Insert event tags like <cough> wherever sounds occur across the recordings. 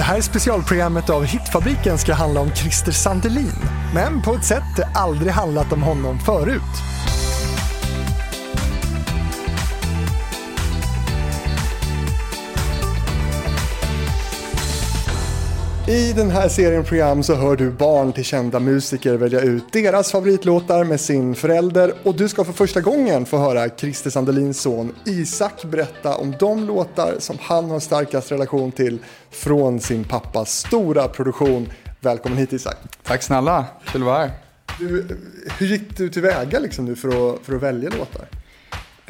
Det här specialprogrammet av Hitfabriken ska handla om Christer Sandelin, men på ett sätt det aldrig handlat om honom förut. I den här serien program så hör du barn till kända musiker välja ut deras favoritlåtar med sin förälder och du ska för första gången få höra Christer Sandelins son Isak berätta om de låtar som han har starkast relation till från sin pappas stora produktion. Välkommen hit Isak. Tack snälla, kul att vara här. Du, hur gick du tillväga liksom nu för att, för att välja låtar?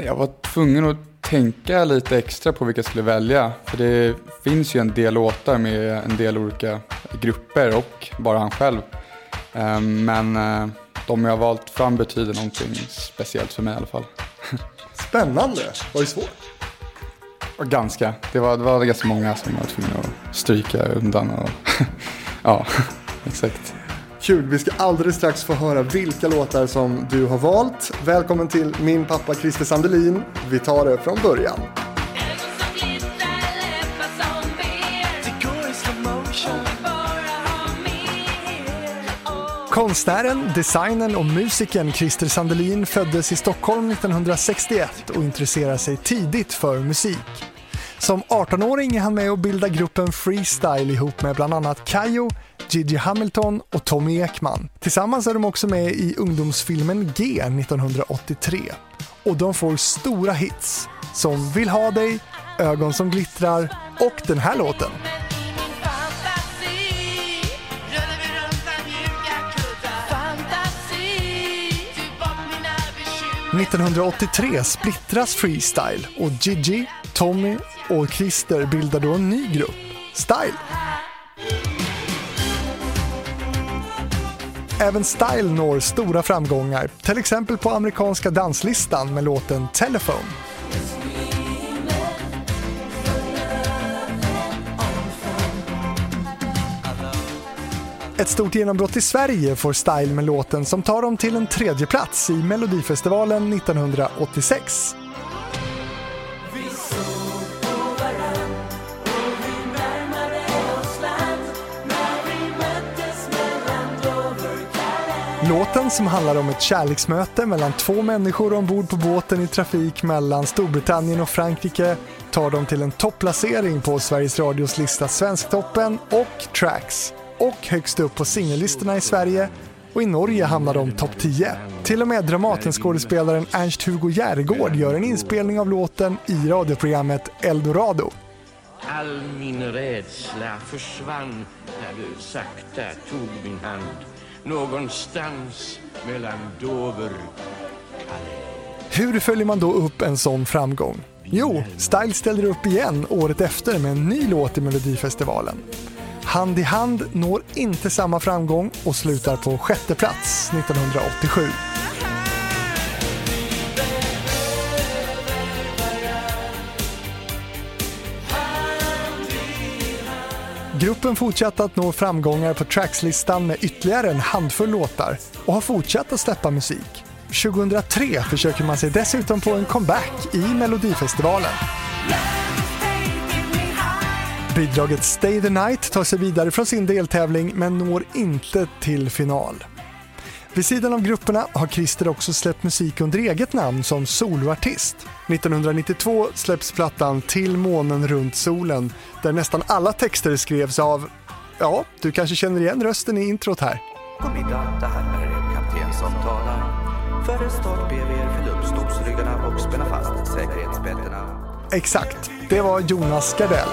Jag var tvungen att tänka lite extra på vilka jag skulle välja. För det finns ju en del låtar med en del olika grupper och bara han själv. Ehm, men eh, de jag har valt fram betyder någonting speciellt för mig i alla fall. <laughs> Spännande, var det svårt? Ganska. Det var, det var ganska många som jag var tvungen att stryka undan. Och <laughs> ja, <laughs> exakt. Kul, vi ska alldeles strax få höra vilka låtar som du har valt. Välkommen till min pappa Christer Sandelin. Vi tar det från början. Konstnären, designern och musikern Christer Sandelin föddes i Stockholm 1961 och intresserade sig tidigt för musik. Som 18-åring är han med och bildar gruppen Freestyle ihop med bland annat Kayo, Gigi Hamilton och Tommy Ekman. Tillsammans är de också med i ungdomsfilmen G 1983. Och de får stora hits som Vill ha dig, Ögon som glittrar och den här låten. 1983 splittras Freestyle och Gigi, Tommy och Christer bildar då en ny grupp, Style. Även Style når stora framgångar, till exempel på amerikanska danslistan med låten Telephone. Ett stort genombrott i Sverige får Style med låten som tar dem till en tredje plats i Melodifestivalen 1986. Låten som handlar om ett kärleksmöte mellan två människor ombord på båten i trafik mellan Storbritannien och Frankrike tar dem till en topplacering på Sveriges Radios lista Svensktoppen och Tracks och högst upp på singellistorna i Sverige och i Norge hamnar de topp 10. Till och med Dramatenskådespelaren Ernst-Hugo Järegård gör en inspelning av låten i radioprogrammet Eldorado. All min rädsla försvann när du sakta tog min hand någonstans mellan Dover Hur följer man då upp en sån framgång? Jo, Style ställer upp igen året efter med en ny låt i Melodifestivalen. Hand i hand når inte samma framgång och slutar på sjätte plats 1987. Gruppen fortsatte att nå framgångar på Trackslistan med ytterligare en handfull låtar och har fortsatt att släppa musik. 2003 försöker man sig dessutom på en comeback i Melodifestivalen. Bidraget Stay the Night tar sig vidare från sin deltävling men når inte till final. Vid sidan av grupperna har Christer också släppt musik under eget namn som soloartist. 1992 släpps plattan Till månen runt solen där nästan alla texter skrevs av, ja, du kanske känner igen rösten i introt här. God middag, det här är kapten som talar. Före start ber vi er fylla upp stolsryggarna och spänna fast säkerhetsbältena. Exakt, det var Jonas Gardell.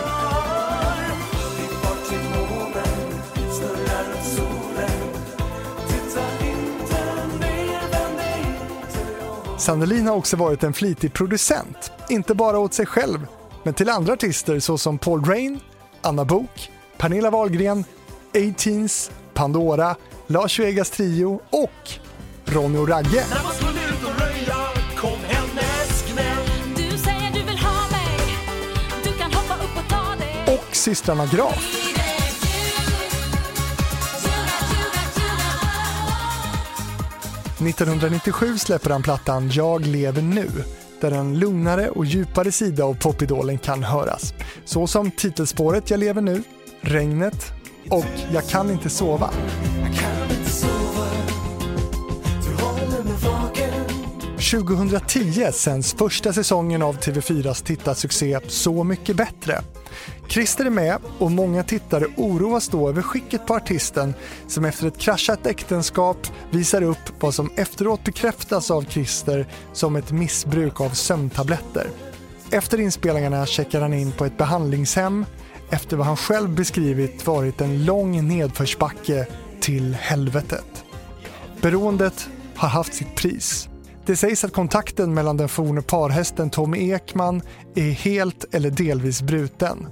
Sandelin har också varit en flitig producent, inte bara åt sig själv, men till andra artister såsom Paul Drain, Anna Bok, Pernilla Wahlgren, A-Teens, Pandora, Lars Vegas Trio och Ronny och Ragge. Och systrarna Graf. 1997 släpper han plattan Jag lever nu där en lugnare och djupare sida av popidolen kan höras. Så som titelspåret Jag lever nu, Regnet och Jag kan inte sova. 2010 sänds första säsongen av TV4s tittarsuccé Så mycket bättre. Christer är med och många tittare oroas då över skicket på artisten som efter ett kraschat äktenskap visar upp vad som efteråt bekräftas av Christer som ett missbruk av sömntabletter. Efter inspelningarna checkar han in på ett behandlingshem efter vad han själv beskrivit varit en lång nedförsbacke till helvetet. Beroendet har haft sitt pris. Det sägs att kontakten mellan den forne parhästen Tommy Ekman är helt eller delvis bruten.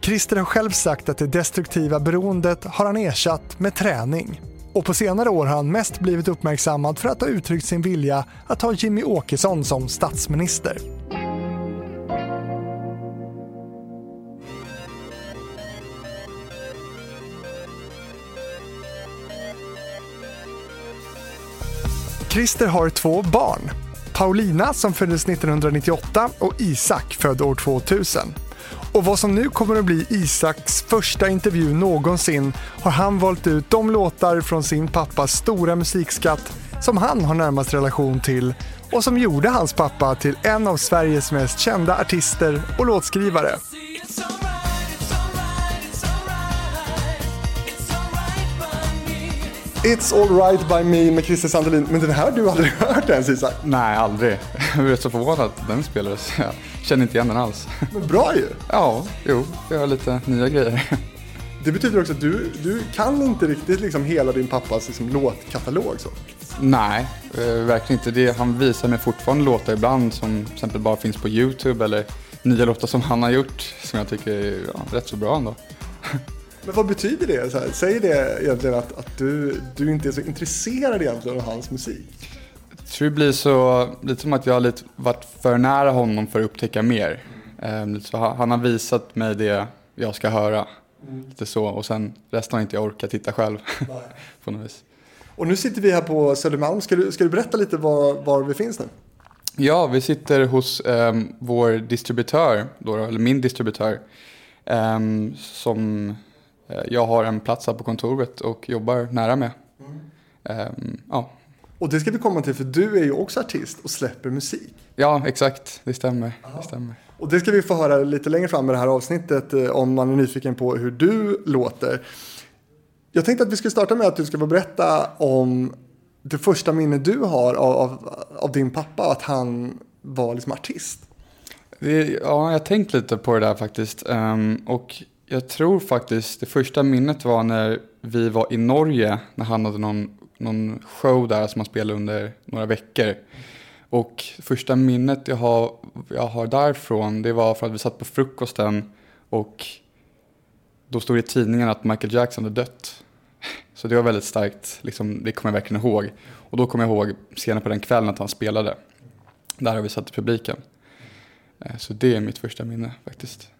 Christer har själv sagt att det destruktiva beroendet har han ersatt med träning. Och på senare år har han mest blivit uppmärksammad för att ha uttryckt sin vilja att ha Jimmy Åkesson som statsminister. Christer har två barn. Paulina som föddes 1998 och Isak född år 2000. Och vad som nu kommer att bli Isaks första intervju någonsin har han valt ut de låtar från sin pappas stora musikskatt som han har närmast relation till och som gjorde hans pappa till en av Sveriges mest kända artister och låtskrivare. It's alright by me med Christer Sandelin. Men den här har du aldrig <laughs> hört ens Isak? Nej, aldrig. <laughs> Jag blev så förvånad att den spelades. <laughs> Känner inte igen den alls. Men bra ju! <laughs> Ja, jo, jag har lite nya grejer. Det betyder också att du, du kan inte riktigt liksom hela din pappas liksom låtkatalog så? Nej, eh, verkligen inte. Det, han visar mig fortfarande låtar ibland som till exempel bara finns på YouTube eller nya låtar som han har gjort som jag tycker är ja, rätt så bra ändå. <laughs> Men vad betyder det? Så här, säger det egentligen att, att du, du inte är så intresserad egentligen av hans musik? Jag tror det blir så, lite som att jag har lite varit för nära honom för att upptäcka mer. Um, så han har visat mig det jag ska höra. Mm. Lite så, och sen resten har inte jag orkat titta själv. <laughs> på något vis. Och nu sitter vi här på Södermalm. Ska du, ska du berätta lite var, var vi finns nu? Ja, vi sitter hos um, vår distributör, då, eller min distributör, um, som Eh, jag har en plats här på kontoret och jobbar nära med. Mm. ja. Och det ska vi komma till för du är ju också artist och släpper musik. Ja, exakt. Det stämmer. det stämmer. Och det ska vi få höra lite längre fram i det här avsnittet eh, om man är nyfiken på hur du låter. Jag tänkte att vi skulle starta med att du ska få berätta om det första minne du har av, av, av din pappa, att han var liksom artist. Det, ja, jag har tänkt lite på det där faktiskt. Um, och jag tror faktiskt det första minnet var när vi var i Norge när han hade någon, någon show där som han spelade under några veckor. Och första minnet jag har, jag har därifrån det var för att vi satt på frukosten och då stod det i tidningen att Michael Jackson hade dött. Så det var väldigt starkt, liksom, det kommer jag verkligen ihåg. Och då kommer jag ihåg senare på den kvällen att han spelade. Där har vi satt i publiken. Eh, så det är mitt första minne faktiskt.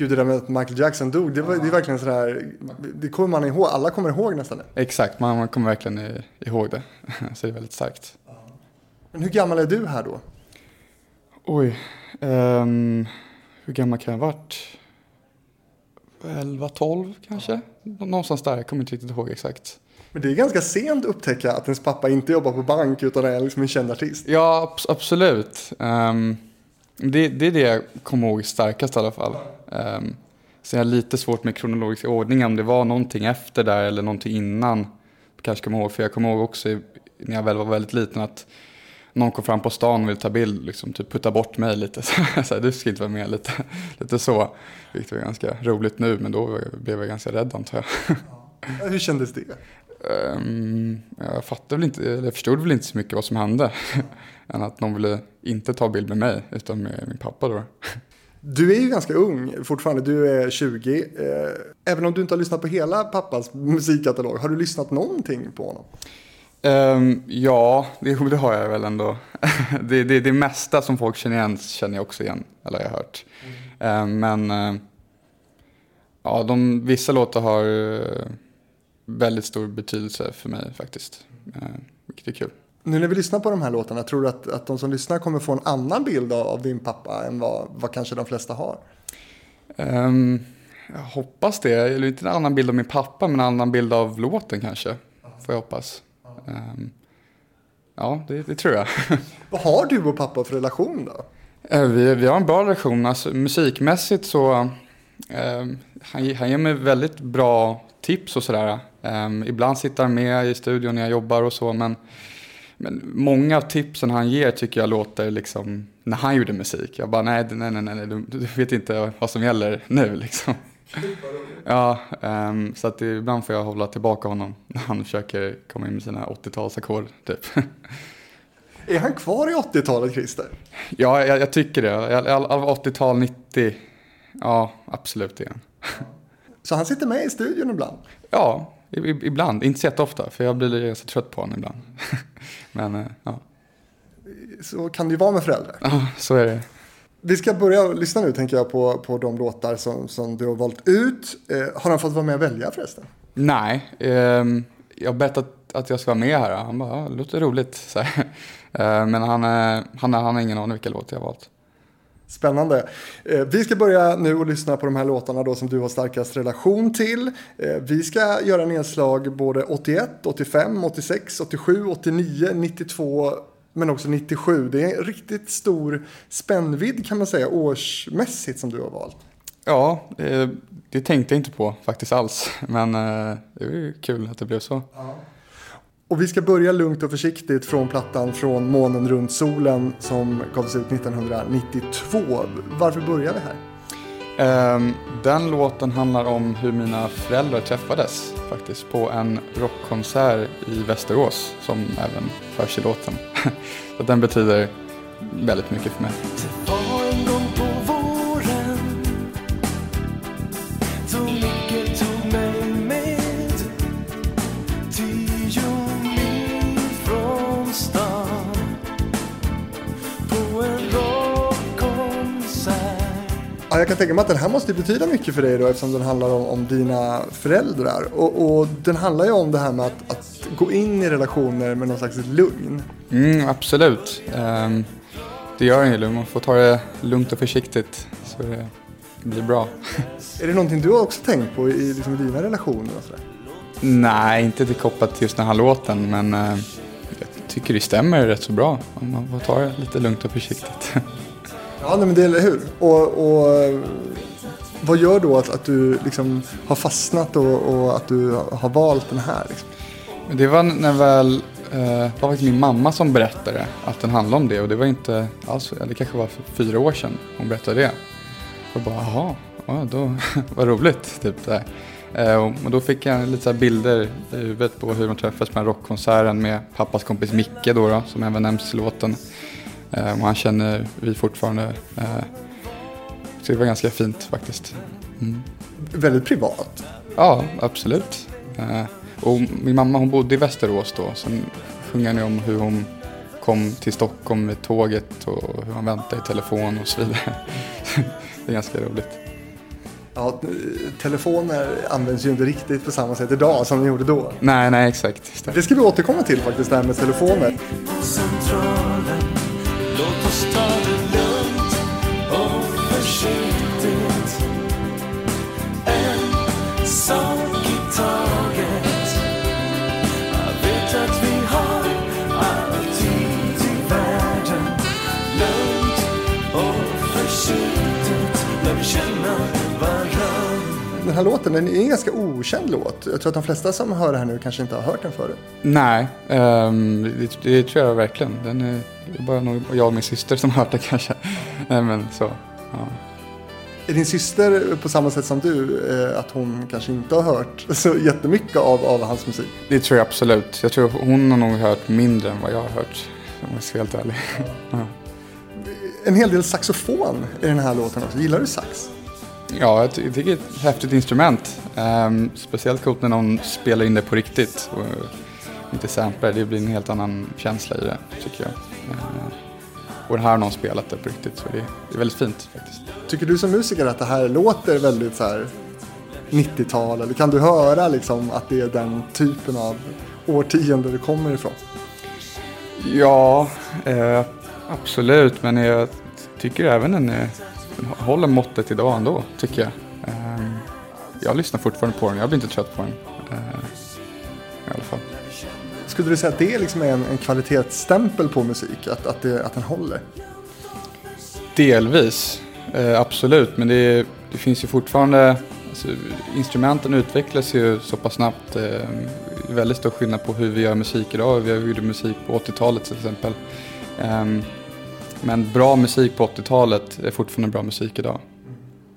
Gud, det där med att Michael Jackson dog, det, var, det är verkligen sådär, det kommer man ihåg, alla kommer ihåg nästan det. Exakt, man, man kommer verkligen ihåg det. <laughs> Så det är väldigt starkt. Men hur gammal är du här då? Oj, um, hur gammal kan jag ha varit? 11, 12 kanske? Någonstans där, jag kommer inte riktigt ihåg exakt. Men det är ganska sent att upptäcka att ens pappa inte jobbar på bank utan är liksom en känd artist. Ja, absolut. Um, det, det är det jag kommer ihåg starkast i alla fall. Um, så jag har lite svårt med kronologisk ordning om det var någonting efter där eller någonting innan. Kanske kommer ihåg, för jag kommer ihåg också när jag väl var väldigt liten att någon kom fram på stan och ville ta bild, liksom, typ putta bort mig lite. <laughs> Så här, du ska inte vara med, lite, lite så. Vilket var ganska roligt nu, men då blev jag ganska rädd antar jag. Ja. Hur kändes det? Um, jag fattade väl inte, eller förstod väl inte så mycket vad som hände. <laughs> än att någon ville inte ta bild med mig, utan med min pappa då. Du är ju ganska ung fortfarande, du är 20. Eh, även om du inte har lyssnat på hela pappas musikkatalog, har du lyssnat någonting på honom? Um, ja, det, det, har jag väl ändå. <laughs> det, det, det mesta som folk känner igen känner jag också igen, eller har jag hört. Mm. Um, men uh, ja, de, vissa låtar har uh, väldigt stor betydelse för mig faktiskt, uh, vilket är kul. Nu när vi lyssnar på de här låtarna, tror du att, att de som lyssnar kommer få en annan bild av, av din pappa än vad, vad kanske de flesta har? Um, Jag hoppas det. Eller inte en annan bild av min pappa, men en annan bild av låten kanske. Får jag hoppas. Um, ja, det, det, tror jag. <laughs> Vad har du och pappa för relation då? Uh, vi, vi har en bra relation. Alltså, musikmässigt så... Um, han, han ger mig väldigt bra tips och sådär. Um, ibland sitter han med i studion när jag jobbar och så, men, men många av tipsen han ger tycker jag låter liksom när han gjorde musik. Jag bara, nej, nej, nej, nej du, du vet inte vad som gäller nu liksom. Ja, um, så att ibland får jag hålla tillbaka honom när han försöker komma in med sina 80-talsackord typ. Är han kvar i 80-talet, Christer? Ja, jag, jag tycker det. Av 80-tal, 90, ja, absolut igen. Så han sitter med i studion ibland? Ja, ibland. Inte så jätteofta, för jag blir ganska trött på honom ibland. <laughs> Men, eh, ja. Så kan det ju vara med föräldrar. Ja, så är det. Vi ska börja lyssna nu tänker jag på, på de låtar som, som du har valt ut. Eh, har han fått vara med och välja förresten? Nej, eh, jag har bett att, att jag ska vara med här. Han bara, ja, det låter roligt. <laughs> eh, men han, han, han har ingen aning vilka låtar jag har valt. Spännande. Eh, vi ska börja nu och lyssna på de här låtarna då som du har starkast relation till. Eh, vi ska göra nedslag både 81, 85, 86, 87, 89, 92 men också 97. Det är en riktigt stor spännvidd kan man säga årsmässigt som du har valt. Ja, det, det tänkte jag inte på faktiskt alls. Men eh, det är kul att det blev så. Ja. Och vi ska börja lugnt och försiktigt från plattan Från månen runt solen som gavs ut 1992. Varför börjar vi här? Um, den låten handlar om hur mina föräldrar träffades faktiskt på en rockkonsert i Västerås som även hörs i låten. Så den betyder väldigt mycket för mig. Jag kan tänka mig att den här måste betyda mycket för dig då eftersom den handlar om, om dina föräldrar. Och, och, den handlar ju om det här med att, att, gå in i relationer med någon slags lugn. Mm, absolut. Um, det gör den ju. Man får ta det lugnt och försiktigt så det blir bra. <laughs> Är det någonting du har också tänkt på i liksom, dina relationer? Och sådär? Nej, inte till kopplat till just den här låten men uh, jag tycker det stämmer rätt så bra. Man får ta det lite lugnt och försiktigt. <laughs> Ja, nej, men det är hur. Och, och vad gör då att, att du liksom har fastnat och, och att du har valt den här? Liksom? Det var när väl eh, det var faktiskt min mamma som berättade att den handlade om det och det var inte alls, det kanske var för fyra år sedan hon berättade det. Och bara, jaha, ja, då, <laughs> vad roligt. Typ där. Eh, och då fick jag lite så bilder i huvudet på hur de träffades på den rockkonserten med pappas kompis Micke då, då som även nämns i låten. Eh, och han känner vi fortfarande. Eh, så det var ganska fint faktiskt. Mm. Väldigt privat. Ja, absolut. Eh, och min mamma hon bodde i Västerås då. Sen sjunger ni om hur hon kom till Stockholm med tåget och hur han väntade i telefon och så vidare. <laughs> det är ganska roligt. Ja, telefoner används ju inte riktigt på samma sätt idag som de gjorde då. Nej, nej, exakt. Det ska vi återkomma till faktiskt, det här med telefoner. Här låten, den är en ganska okänd låt. Jag tror att de flesta som hör det här nu kanske inte har hört den förut. Nej, um, det, det, tror jag verkligen. Den är, bara nog jag och min syster som har hört det kanske. Nej, men så, ja. Är din syster på samma sätt som du, eh, att hon kanske inte har hört så jättemycket av, av hans musik? Det tror jag absolut. Jag tror hon har nog hört mindre än vad jag har hört, om jag ska vara helt ärlig. Ja. En hel del saxofon i den här låten också. Gillar du sax? Ja, jag tycker det är ett häftigt instrument. Um, speciellt coolt när någon spelar in det på riktigt. Och inte samplar, det blir en helt annan känsla i det, tycker jag. Uh, och det här har någon spelat det på riktigt, så det, det är väldigt fint faktiskt. Tycker du som musiker att det här låter väldigt så här 90-tal? Eller kan du höra liksom att det är den typen av årtionde det kommer ifrån? Ja, eh, absolut. Men jag tycker även den är håller måttet idag ändå, tycker jag. Um, jag lyssnar fortfarande på den. Jag blir inte trött på den. Eh, I alla fall. Skulle du säga att det liksom är en, en kvalitetsstämpel på musik? Att, att, det, att den håller? Delvis, eh, absolut. Men det, det, finns ju fortfarande, alltså, instrumenten utvecklas ju så pass snabbt. Eh, väldigt stor skillnad på hur vi gör musik idag. Vi gjorde musik på 80-talet till exempel. Eh, men bra musik på 80-talet är fortfarande bra musik idag.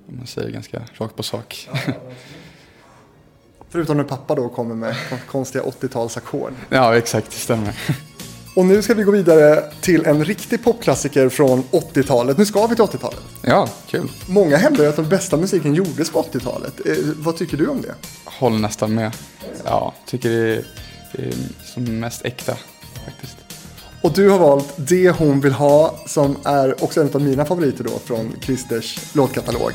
Om man säger ganska rakt på sak. Förutom när pappa då kommer med konstiga 80-talsackord. Ja, exakt, det stämmer. <laughs> Och nu ska vi gå vidare till en riktig popklassiker från 80-talet. Nu ska vi till 80-talet. Ja, kul. Många hävdar att den bästa musiken gjordes på 80-talet. Eh, vad tycker du om det? Håller nästan med. Ja, tycker det är, det är som mest äkta faktiskt. Och du har valt Det hon vill ha som är också en av mina favoriter då från Christers låtkatalog.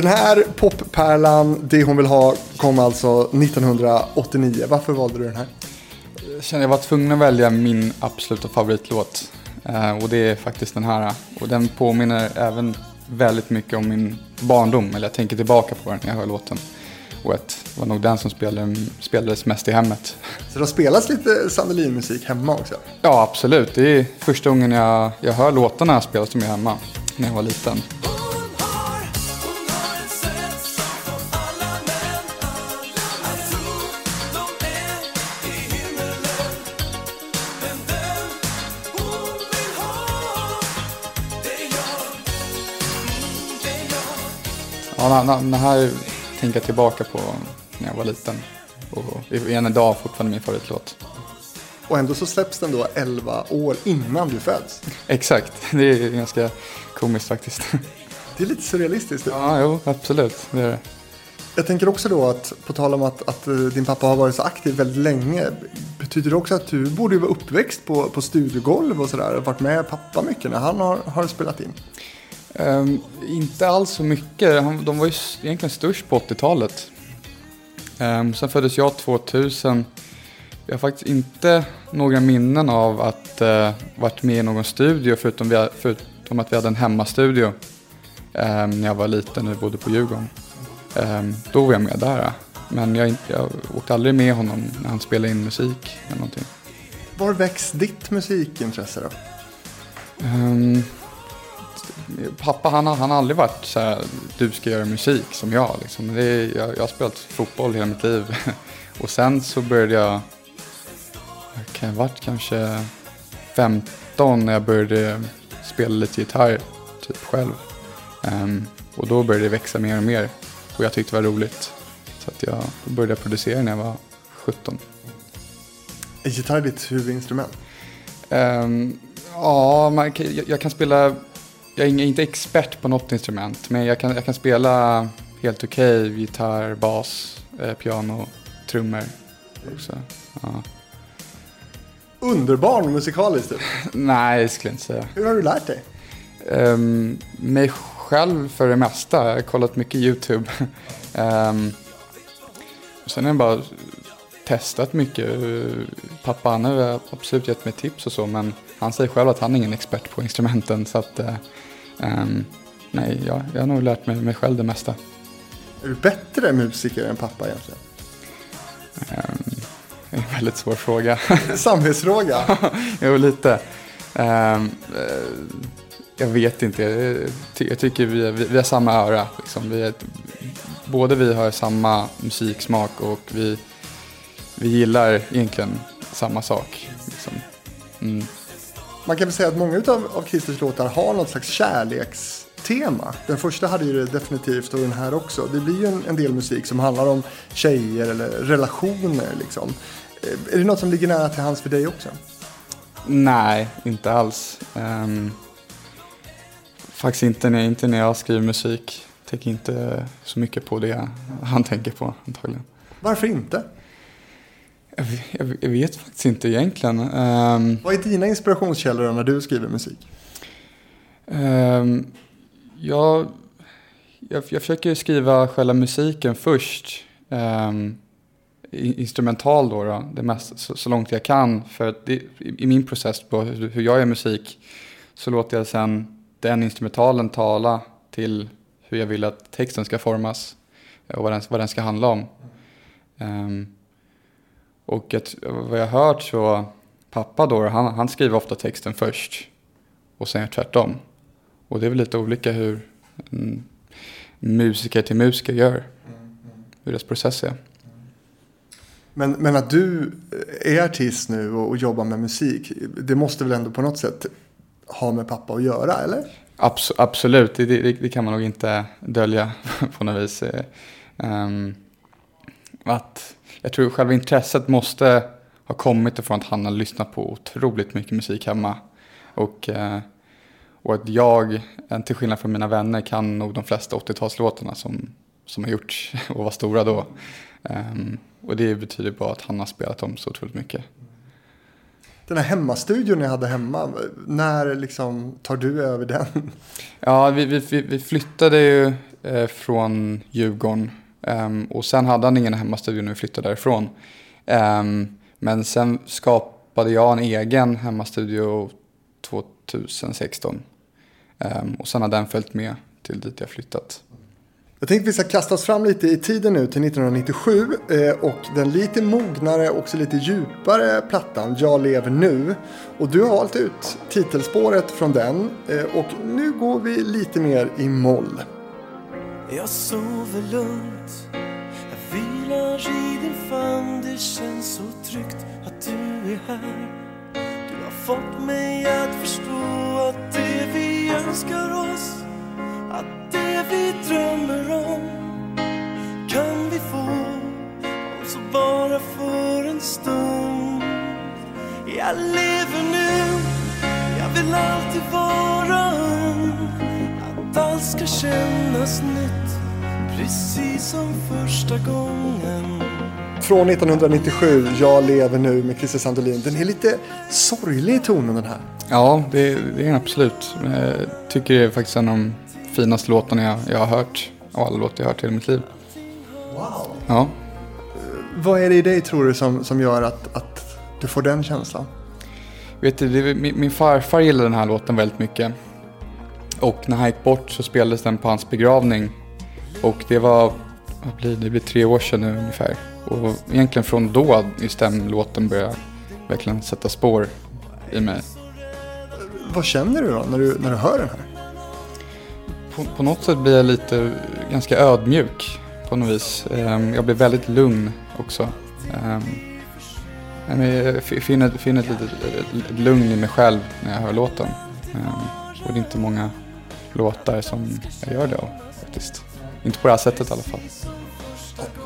Den här poppärlan, det hon vill ha, kom alltså 1989. Varför valde du den här? Jag kände jag var tvungen att välja min absoluta favoritlåt. Eh, och det är faktiskt den här. Och den påminner även väldigt mycket om min barndom. Eller jag tänker tillbaka på den när jag hör låten. Och det var nog den som spelade, spelades mest i hemmet. Så det har spelats lite Sandelin-musik hemma också? Ja, absolut. Det är första gången jag, jag hör låtarna spelas de hemma. När jag var liten. Den här tänker jag tillbaka på när jag var liten. Och än idag fortfarande min favoritlåt. Och ändå så släpps den då 11 år innan du föds. Exakt, det är ganska komiskt faktiskt. Det är lite surrealistiskt. Ja, jo, absolut. Det är det. Jag tänker också då att, på tal om att, att eh, din pappa har varit så aktiv väldigt länge. Betyder det också att du borde vara uppväxt på, på studiogolv och sådär? Och varit med pappa mycket när han har, har spelat in? Um, inte alls så mycket. De var ju egentligen störst på 80-talet. Um, ehm, sen föddes jag 2000. Jag har faktiskt inte några minnen av att uh, varit med i någon studio förutom, vi, förutom att vi hade en hemmastudio um, när jag var liten och bodde på Djurgården. Um, då var jag med där. Men jag, jag åkte aldrig med honom när han spelade in musik eller någonting. Var väcks ditt musikintresse då? Um, pappa han, han har aldrig varit så här, du ska göra musik som jag. Liksom. Är, jag, jag har spelat fotboll hela mitt liv. <laughs> och sen så började jag, jag kan ha varit kanske 15 när jag började spela lite gitarr, typ själv. Um, och då började det växa mer och mer. Och jag tyckte det var roligt. Så att jag började producera när jag var 17. Är gitarr ditt huvudinstrument? Um, ja, man, jag, jag kan spela jag är inte expert på något instrument, men jag kan, jag kan spela helt okej okay, gitarr, bas, eh, piano, trummor också. Ja. Underbarn musikaliskt typ? <laughs> Nej, det skulle jag inte säga. Hur har du lärt dig? Um, mig själv för det mesta. Jag har kollat mycket YouTube. <laughs> um, sen har jag bara testat mycket. Pappa han har absolut gett mig tips och så, men han säger själv att han är ingen expert på instrumenten. Så att, uh, Um, nej, jag, jag har nog lärt mig, mig själv det mesta. Är du bättre musiker än pappa egentligen? Um, det är en väldigt svår fråga. <laughs> Samhällsfråga? <laughs> jo, lite. Um, jag vet inte. Jag, jag tycker vi, vi, vi, har samma öra. Liksom. Vi är, både vi har samma musiksmak och vi, vi gillar egentligen samma sak. Liksom. Mm man kan väl säga att många av, av Christers låtar har något slags kärlekstema. Den första hade ju det definitivt och den här också. Det blir ju en, en del musik som handlar om tjejer eller relationer liksom. Eh, är det något som ligger nära till hands för dig också? Nej, inte alls. Um, faktiskt inte när, inte när jag skriver musik. Tänker inte så mycket på det han tänker på antagligen. Varför inte? Jag, jag, vet faktiskt inte egentligen. Um, Vad är dina inspirationskällor när du skriver musik? um, jag, jag, jag försöker skriva själva musiken först. Um, instrumental då, då det mest, så, så, långt jag kan. För det, i, i, min process på hur, hur jag gör musik så låter jag sen den instrumentalen tala till hur jag vill att texten ska formas och vad den, vad den ska handla om. Um, och att, vad jag har hört så, pappa då, han, han skriver ofta texten först och sen tvärtom. Och det är väl lite olika hur mm, musiker till musiker gör, hur deras process är. Men, men att du är artist nu och, och jobbar med musik, det måste väl ändå på något sätt ha med pappa att göra, eller? Abs absolut, det, det, det, kan man nog inte dölja <laughs> på något vis. Um, att jag tror själva intresset måste ha kommit ifrån att han har lyssnat på otroligt mycket musik hemma. Och, uh, och att jag, till skillnad från mina vänner, kan nog de flesta 80-talslåtarna som, som har gjorts <laughs> och var stora då. Um, och det betyder bara att han har spelat dem så otroligt mycket. Den här hemmastudion ni hade hemma, när liksom tar du över den? Ja, vi, vi, vi flyttade ju eh, från Djurgården um, och sen hade han ingen hemmastudio när vi flyttade därifrån. Um, men sen skapade jag en egen hemmastudio 2016 um, ehm, och sen har den följt med till dit jag flyttat. Jag tänkte vi ska kasta oss fram lite i tiden nu till 1997 eh, och den lite mognare, också lite djupare plattan Jag lever nu. Och du har valt ut titelspåret från den eh, och nu går vi lite mer i moll. Jag sover lugnt, jag vilar i din famn, det känns så tryggt att du är här. Du har fått mig att förstå att det vi önskar oss att det vi drömmer om kan vi få. Om så bara för en stund. Jag lever nu, allt ska kännas nytt, precis som första gången från 1997, Jag lever nu med Christer Sandelin. Den är lite sorglig i tonen den här. Ja, det, det är den absolut. Jag tycker det är faktiskt en av de finaste låtarna jag, jag har hört. Av alla låtar jag har hört i hela mitt liv. Wow. Ja. Vad är det i dig tror du som, som gör att, att du får den känslan? Vet du, det, min, min farfar gillade den här låten väldigt mycket. Och när han gick bort så spelades den på hans begravning. Och det var, vad blir det, blir tre år sedan nu ungefär. Och egentligen från då just den låten började verkligen sätta spår i mig. Vad känner du då när du, när du hör den här? på, på något sätt blir jag lite ganska ödmjuk på något vis. Um, jag blir väldigt lugn också. Um, jag finner, finner ett litet lugn i mig själv när jag hör låten. Um, och det är inte många låtar som jag gör det av faktiskt. Inte på det här sättet i alla fall.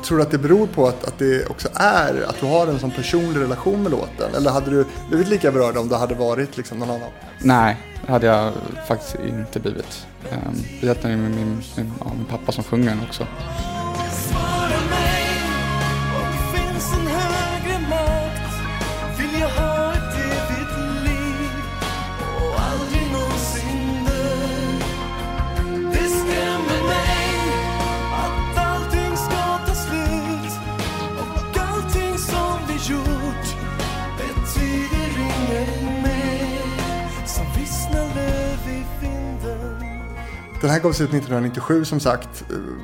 Tror du att det beror på att, att det också är att du har en sån personlig relation med låten? Eller hade du blivit lika berörd om det hade varit liksom någon annan? Nej, det hade jag faktiskt inte blivit. Um, det är min, min, min, ja, min pappa som sjunger den också. Den här gavs ut 1997 som sagt.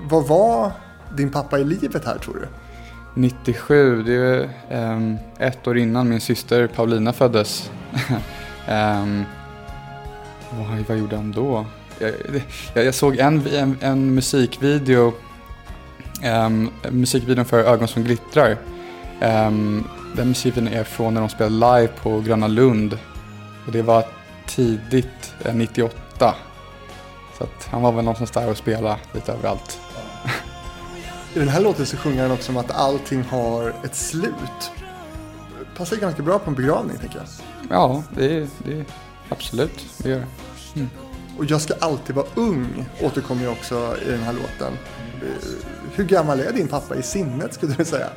Vad var din pappa i livet här tror du? 97, det är um, ett år innan min syster Paulina föddes. um, <laughs> vad, vad gjorde han då? Jag, jag, jag såg en, en, en musikvideo, um, musikvideon för Ögon som glittrar. Um, den musikvideon är från när de spelade live på Gröna Lund. Och det var tidigt, eh, 98. Så att han var väl någonstans där och spelade lite överallt. I den här låten så sjunger han också om att allting har ett slut. Passar ganska bra på en begravning tänker jag. Ja, det, det absolut, det gör det. Mm. Och jag ska alltid vara ung återkommer ju också i den här låten. Hur gammal är din pappa i sinnet skulle du säga?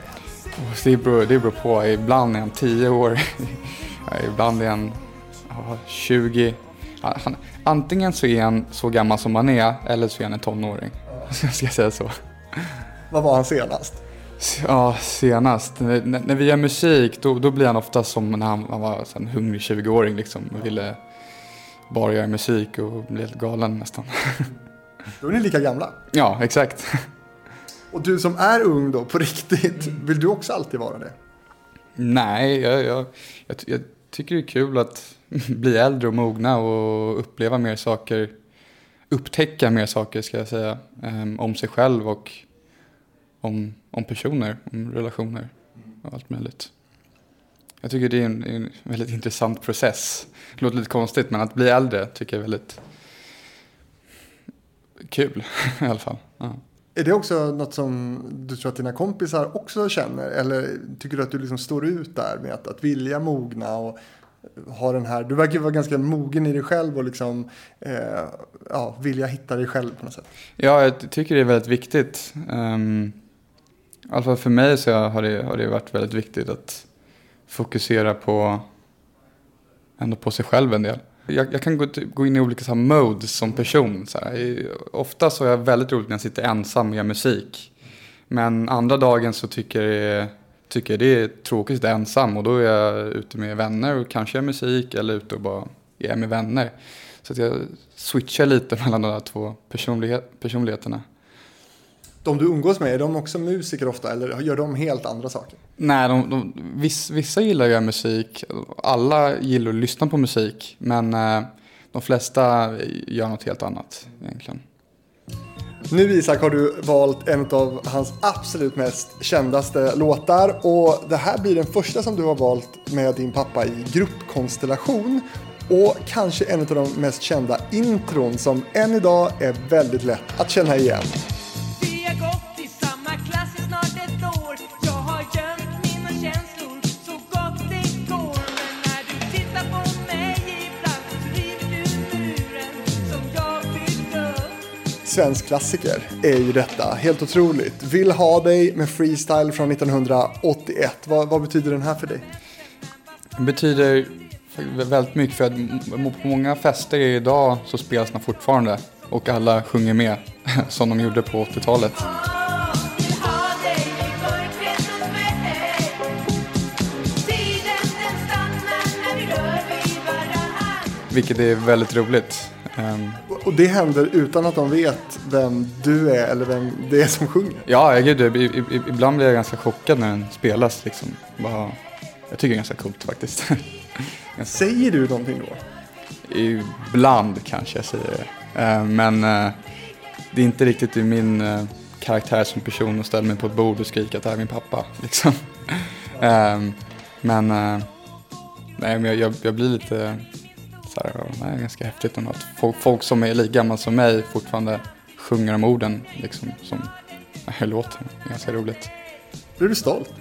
Det beror, det beror på. Ibland är han 10 år. <laughs> Ibland är han ja, 20. Han, antingen så är han så gammal som han är eller så är han en tonåring. <laughs> Jag ska säga så. Vad var han senast? Ja, senast. När, när vi gör musik då, då blir han ofta som när han, han var en hungrig 20-åring liksom och ville bara göra musik och bli helt galen nästan. <laughs> Då är ni lika gamla. Ja, exakt. Och du som är ung då, på riktigt, vill du också alltid vara det? Nej, jag, jag, jag, jag tycker det är kul att <laughs> bli äldre och mogna och uppleva mer saker. Upptäcka mer saker ska jag säga. Ehm, om sig själv och om, om personer, om relationer och allt möjligt. Jag tycker det är en, en väldigt intressant process. Det låter lite konstigt men att bli äldre tycker jag är väldigt kul <laughs> i alla fall. Ja. Är det också något som du tror att dina kompisar också känner? Eller tycker du att du liksom står ut där med att, att vilja mogna och ha den här, du verkar vara ganska mogen i dig själv och liksom eh, ja, vilja hitta dig själv på något sätt. Ja, jag tycker det är väldigt viktigt. Um, I alla fall för mig så har det, har det varit väldigt viktigt att fokusera på, ändå på sig själv en del. Jag, jag kan gå, gå, in i olika så här, modes som person. Så här. Ofta så är jag väldigt roligt när jag sitter ensam och gör musik. Men andra dagen så tycker jag det är tycker det är tråkigt att sitta ensam och då är jag ute med vänner och kanske musik eller ute och bara är med vänner. Så att jag switchar lite <laughs> mellan de där två personlighet, personligheterna. De du umgås med, är de också musiker ofta eller gör de helt andra saker? Nej, de, de, viss, vissa gillar att göra musik. Alla gillar att lyssna på musik. Men eh, de flesta gör något helt annat egentligen. Nu Isak har du valt en av hans absolut mest kändaste låtar och det här blir den första som du har valt med din pappa i gruppkonstellation och kanske en av de mest kända intron som än idag är väldigt lätt att känna igen. Svensk klassiker är ju detta. Helt otroligt. Vill ha dig med freestyle från 1981. Vad, vad betyder den här för dig? Den betyder väldigt mycket för att på många fester idag så spelas den fortfarande och alla sjunger med <laughs> som de gjorde på 80-talet. Vilket är väldigt roligt. Um, och det händer utan att de vet vem du är eller vem det är som sjunger? Ja, gud, ibland blir jag ganska chockad när den spelas. Liksom. Bara, jag tycker det är ganska coolt faktiskt. <laughs> säger du någonting då? Ibland kanske jag säger det. Ehm, men uh, det är inte riktigt i min uh, karaktär som person att ställa mig på ett bord och skrika att det här är min pappa. <laughs> Liksom. um, men, uh, nej, men jag, jag, jag blir lite så här, det är ganska häftigt ändå att folk, folk som är lika gamla som mig fortfarande sjunger de orden liksom, som i låten. Det är ganska roligt. Blir du stolt?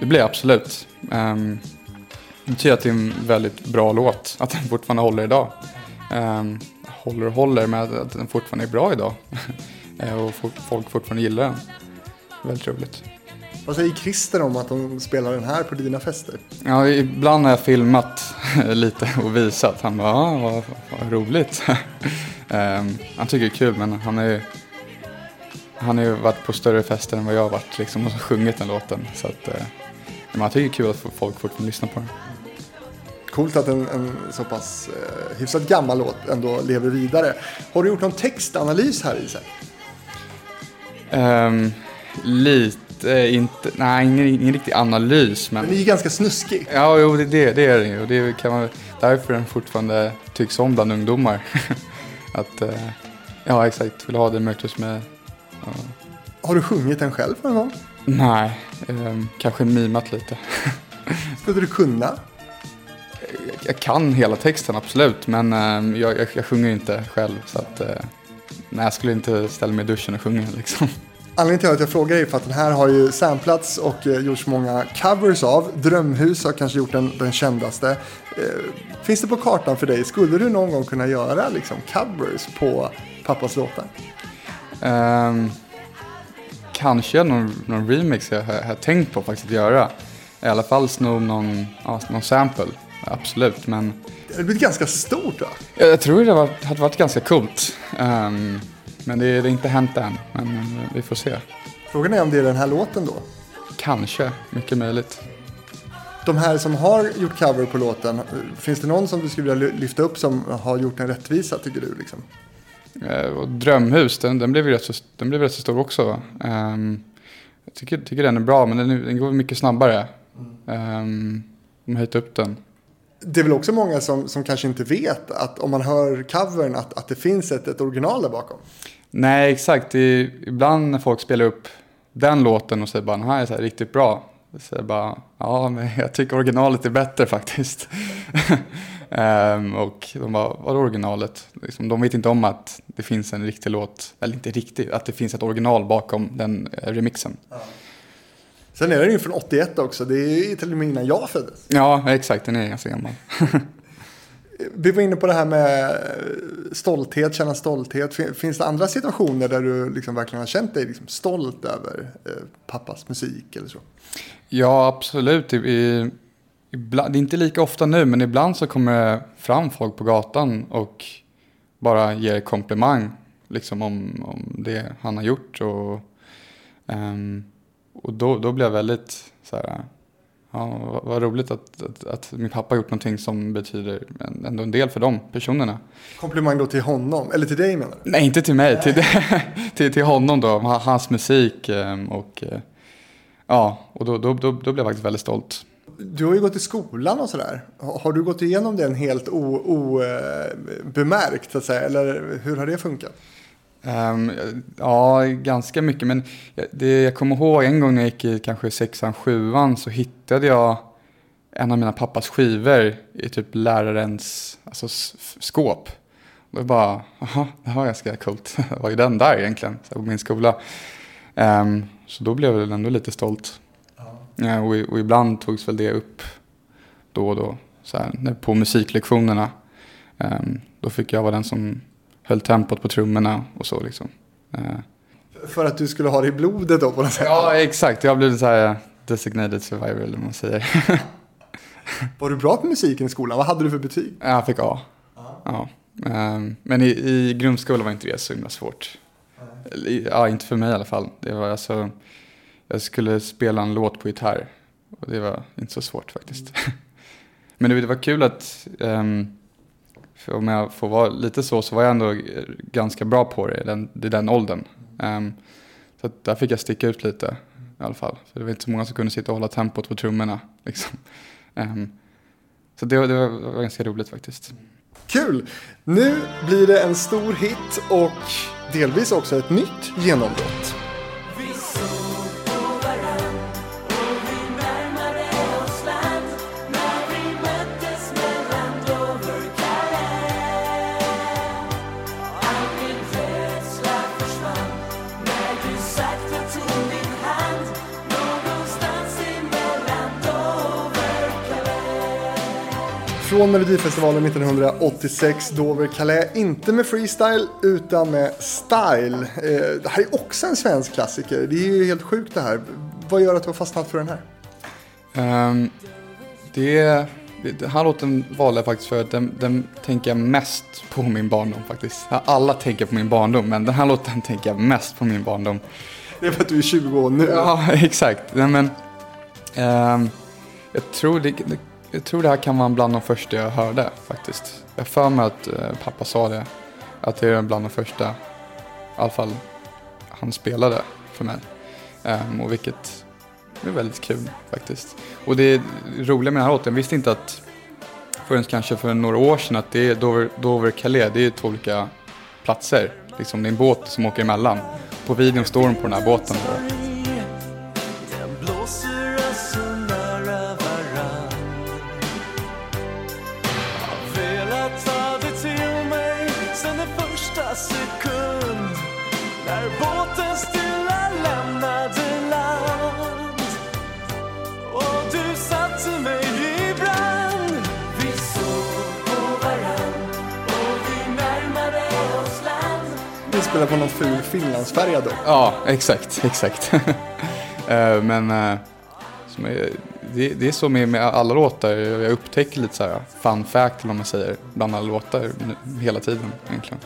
Det blir jag absolut. Um, det betyder att det är en väldigt bra låt, att den fortfarande håller idag. Um, håller och håller, men att den fortfarande är bra idag. <laughs> Eh, och folk fortfarande gillar den. Väldigt roligt. Vad säger Christer om att de spelar den här på dina fester? Ja, ibland har jag filmat <laughs> lite och visat. Han bara, ah, vad, vad roligt. um, <laughs> han tycker det är kul, men han är han har ju varit på större fester än vad jag har varit liksom, och sjungit den låten. Så att, men han tycker det är kul att folk fortfarande lyssnar på den. Coolt att en, en så pass uh, hyfsat gammal låt ändå lever vidare. Har du gjort någon textanalys här Isak? Um, lite eh, inte, nej, ingen, ingen riktig analys. Men den är ju ganska snuskig. Ja, jo, det, det, det är den ju. Och det kan man, därför den fortfarande tycks om bland ungdomar. <laughs> att, eh, ja exakt, vill ha det möjligtvis med. Ja. Har du sjungit den själv någon gång? Nej, eh, kanske mimat lite. <laughs> Skulle du kunna? Jag, jag kan hela texten absolut, men eh, jag, jag, jag, sjunger inte själv. Så att, eh, nej, jag skulle inte ställa mig i duschen och sjunga liksom. Anledningen till att jag frågar är för att den här har ju samplats och eh, gjorts många covers av. Drömhus har kanske gjort den, den kändaste. Eh, finns det på kartan för dig? Skulle du någon gång kunna göra liksom, covers på pappas låtar? Um, kanske någon, någon remix jag har, har tänkt på faktiskt att göra. I alla fall sno någon, ja, någon sample, absolut. Men Det har blivit ganska stort va? jag, jag tror det var, hade varit ganska coolt. Ehm, men det har inte hänt än, men eh, vi får se. Frågan är om det är den här låten då. Kanske, mycket möjligt. De här som har gjort cover på låten, finns det någon som du skulle vilja ly- lyfta upp som har gjort en rättvisa tycker du? Liksom? Eh, och Drömhus, den, den, blev ju rätt så, den blev rätt så stor också. Ehm, jag tycker, tycker den är bra, men den, är- den går mycket snabbare. Um, de har höjt upp den. Det är väl också många som, som kanske inte vet att om man hör covern att, att det finns ett, ett original där bakom. Nej, exakt. Är, ibland när folk spelar upp den låten och säger bara den här är så här riktigt bra. Så säger jag bara, ja men <laughs> jag tycker originalet är bättre faktiskt. <laughs> Ehm, och de bara, vadå originalet? Liksom, de vet inte om att det finns en riktig låt, eller inte riktig, att det finns ett original bakom den eh, remixen. Sen är den ju från 81 också, det är ju till och med innan jag föddes. Ja, exakt, den är ganska gammal. <laughs> Vi var inne på det här med stolthet, känna stolthet. Fin- Finns det andra situationer där du liksom verkligen har känt dig liksom stolt över eh, pappas musik eller så? Ja, absolut. I, ibland, det är inte lika ofta nu, men ibland så kommer fram folk på gatan och bara ger komplimang liksom om, om det han har gjort. Och, ehm, och då, då blir jag väldigt så här, ja, vad, vad roligt att, att, att min pappa gjort någonting som betyder en- ändå en del för de personerna. Komplimang då till honom, eller till dig menar du? Nej, inte till mig, till, <laughs> till, till honom då, ha- hans musik ehm, och eh, ja, och då, då, då, då blev jag faktiskt väldigt stolt. Du har ju gått i skolan och sådär. Har har du gått igenom den helt obemärkt så att säga? Eller hur har det funkat? Ehm, ja, ganska mycket. Men det jag kommer ihåg en gång när jag gick i kanske sexan, sjuan så hittade jag en av mina pappas skivor i typ lärarens alltså, skåp. Och jag bara, jaha, det var ganska coolt. <laughs> Var ju den där egentligen? På min skola. Ehm, så då blev jag väl ändå lite stolt. Ja, och, i- och ibland togs väl det upp då och då. Så här, på musiklektionerna. Ehm, då fick jag vara den som höll tempot på trummorna och så liksom. Eh, För att du skulle ha det i blodet då på något sätt? ja, exakt. Jag blev så här designated survivor eller vad man säger. <laughs> Var du bra på musiken i skolan? Vad hade du för betyg? jag fick A. Ja. Ehm, men i, i grundskolan var inte det så himla svårt. Ja, inte för mig i alla fall. Det var alltså, jag skulle spela en låt på gitarr. Och det var inte så svårt faktiskt. <laughs> Men det, var kul att, för om jag får vara lite så, så var jag ändå ganska bra på det i den, i den åldern. Um, så att där fick jag sticka ut lite i alla fall. För det var inte så många som kunde sitta och hålla tempot på trummorna. <laughs> Liksom. Um, så det, var- det var ganska roligt faktiskt. Kul! Nu blir det en stor hit och delvis också ett nytt genombrott. Från Melodifestivalen 1986, Dover Calais. Inte med freestyle, utan med style. Eh, det här är också en svensk klassiker. Det är ju helt sjukt det här. Vad gör att du har fastnat för den här? Um, det, det, den här låten valde jag faktiskt för att den, den tänker jag mest på min barndom faktiskt. Alla tänker på min barndom, men den här låten tänker jag mest på min barndom. Det är för att du är 20 år nu. Ja, <laughs> exakt. Nej, men, ehm, jag, tror det, det, jag tror det här kan vara bland de första jag hörde faktiskt. Jag har för mig att eh, pappa sa det. Att det är bland de första, i alla fall, han spelade för mig. Um, och vilket är väldigt kul faktiskt. Och det roliga med den här låten, jag visste inte att förrän kanske för några år sedan att det är Dover, Dover Calais, det är två olika platser. Liksom, det är en båt som åker emellan. På videon står de på den här båten. Spela på någon ful finlandsfärja då. Ja, exakt, exakt. <laughs> Eh, Men eh, det, det är så med, med alla låtar. Jag upptäcker lite så här fun fact, eller vad man säger, bland alla låtar hela tiden egentligen.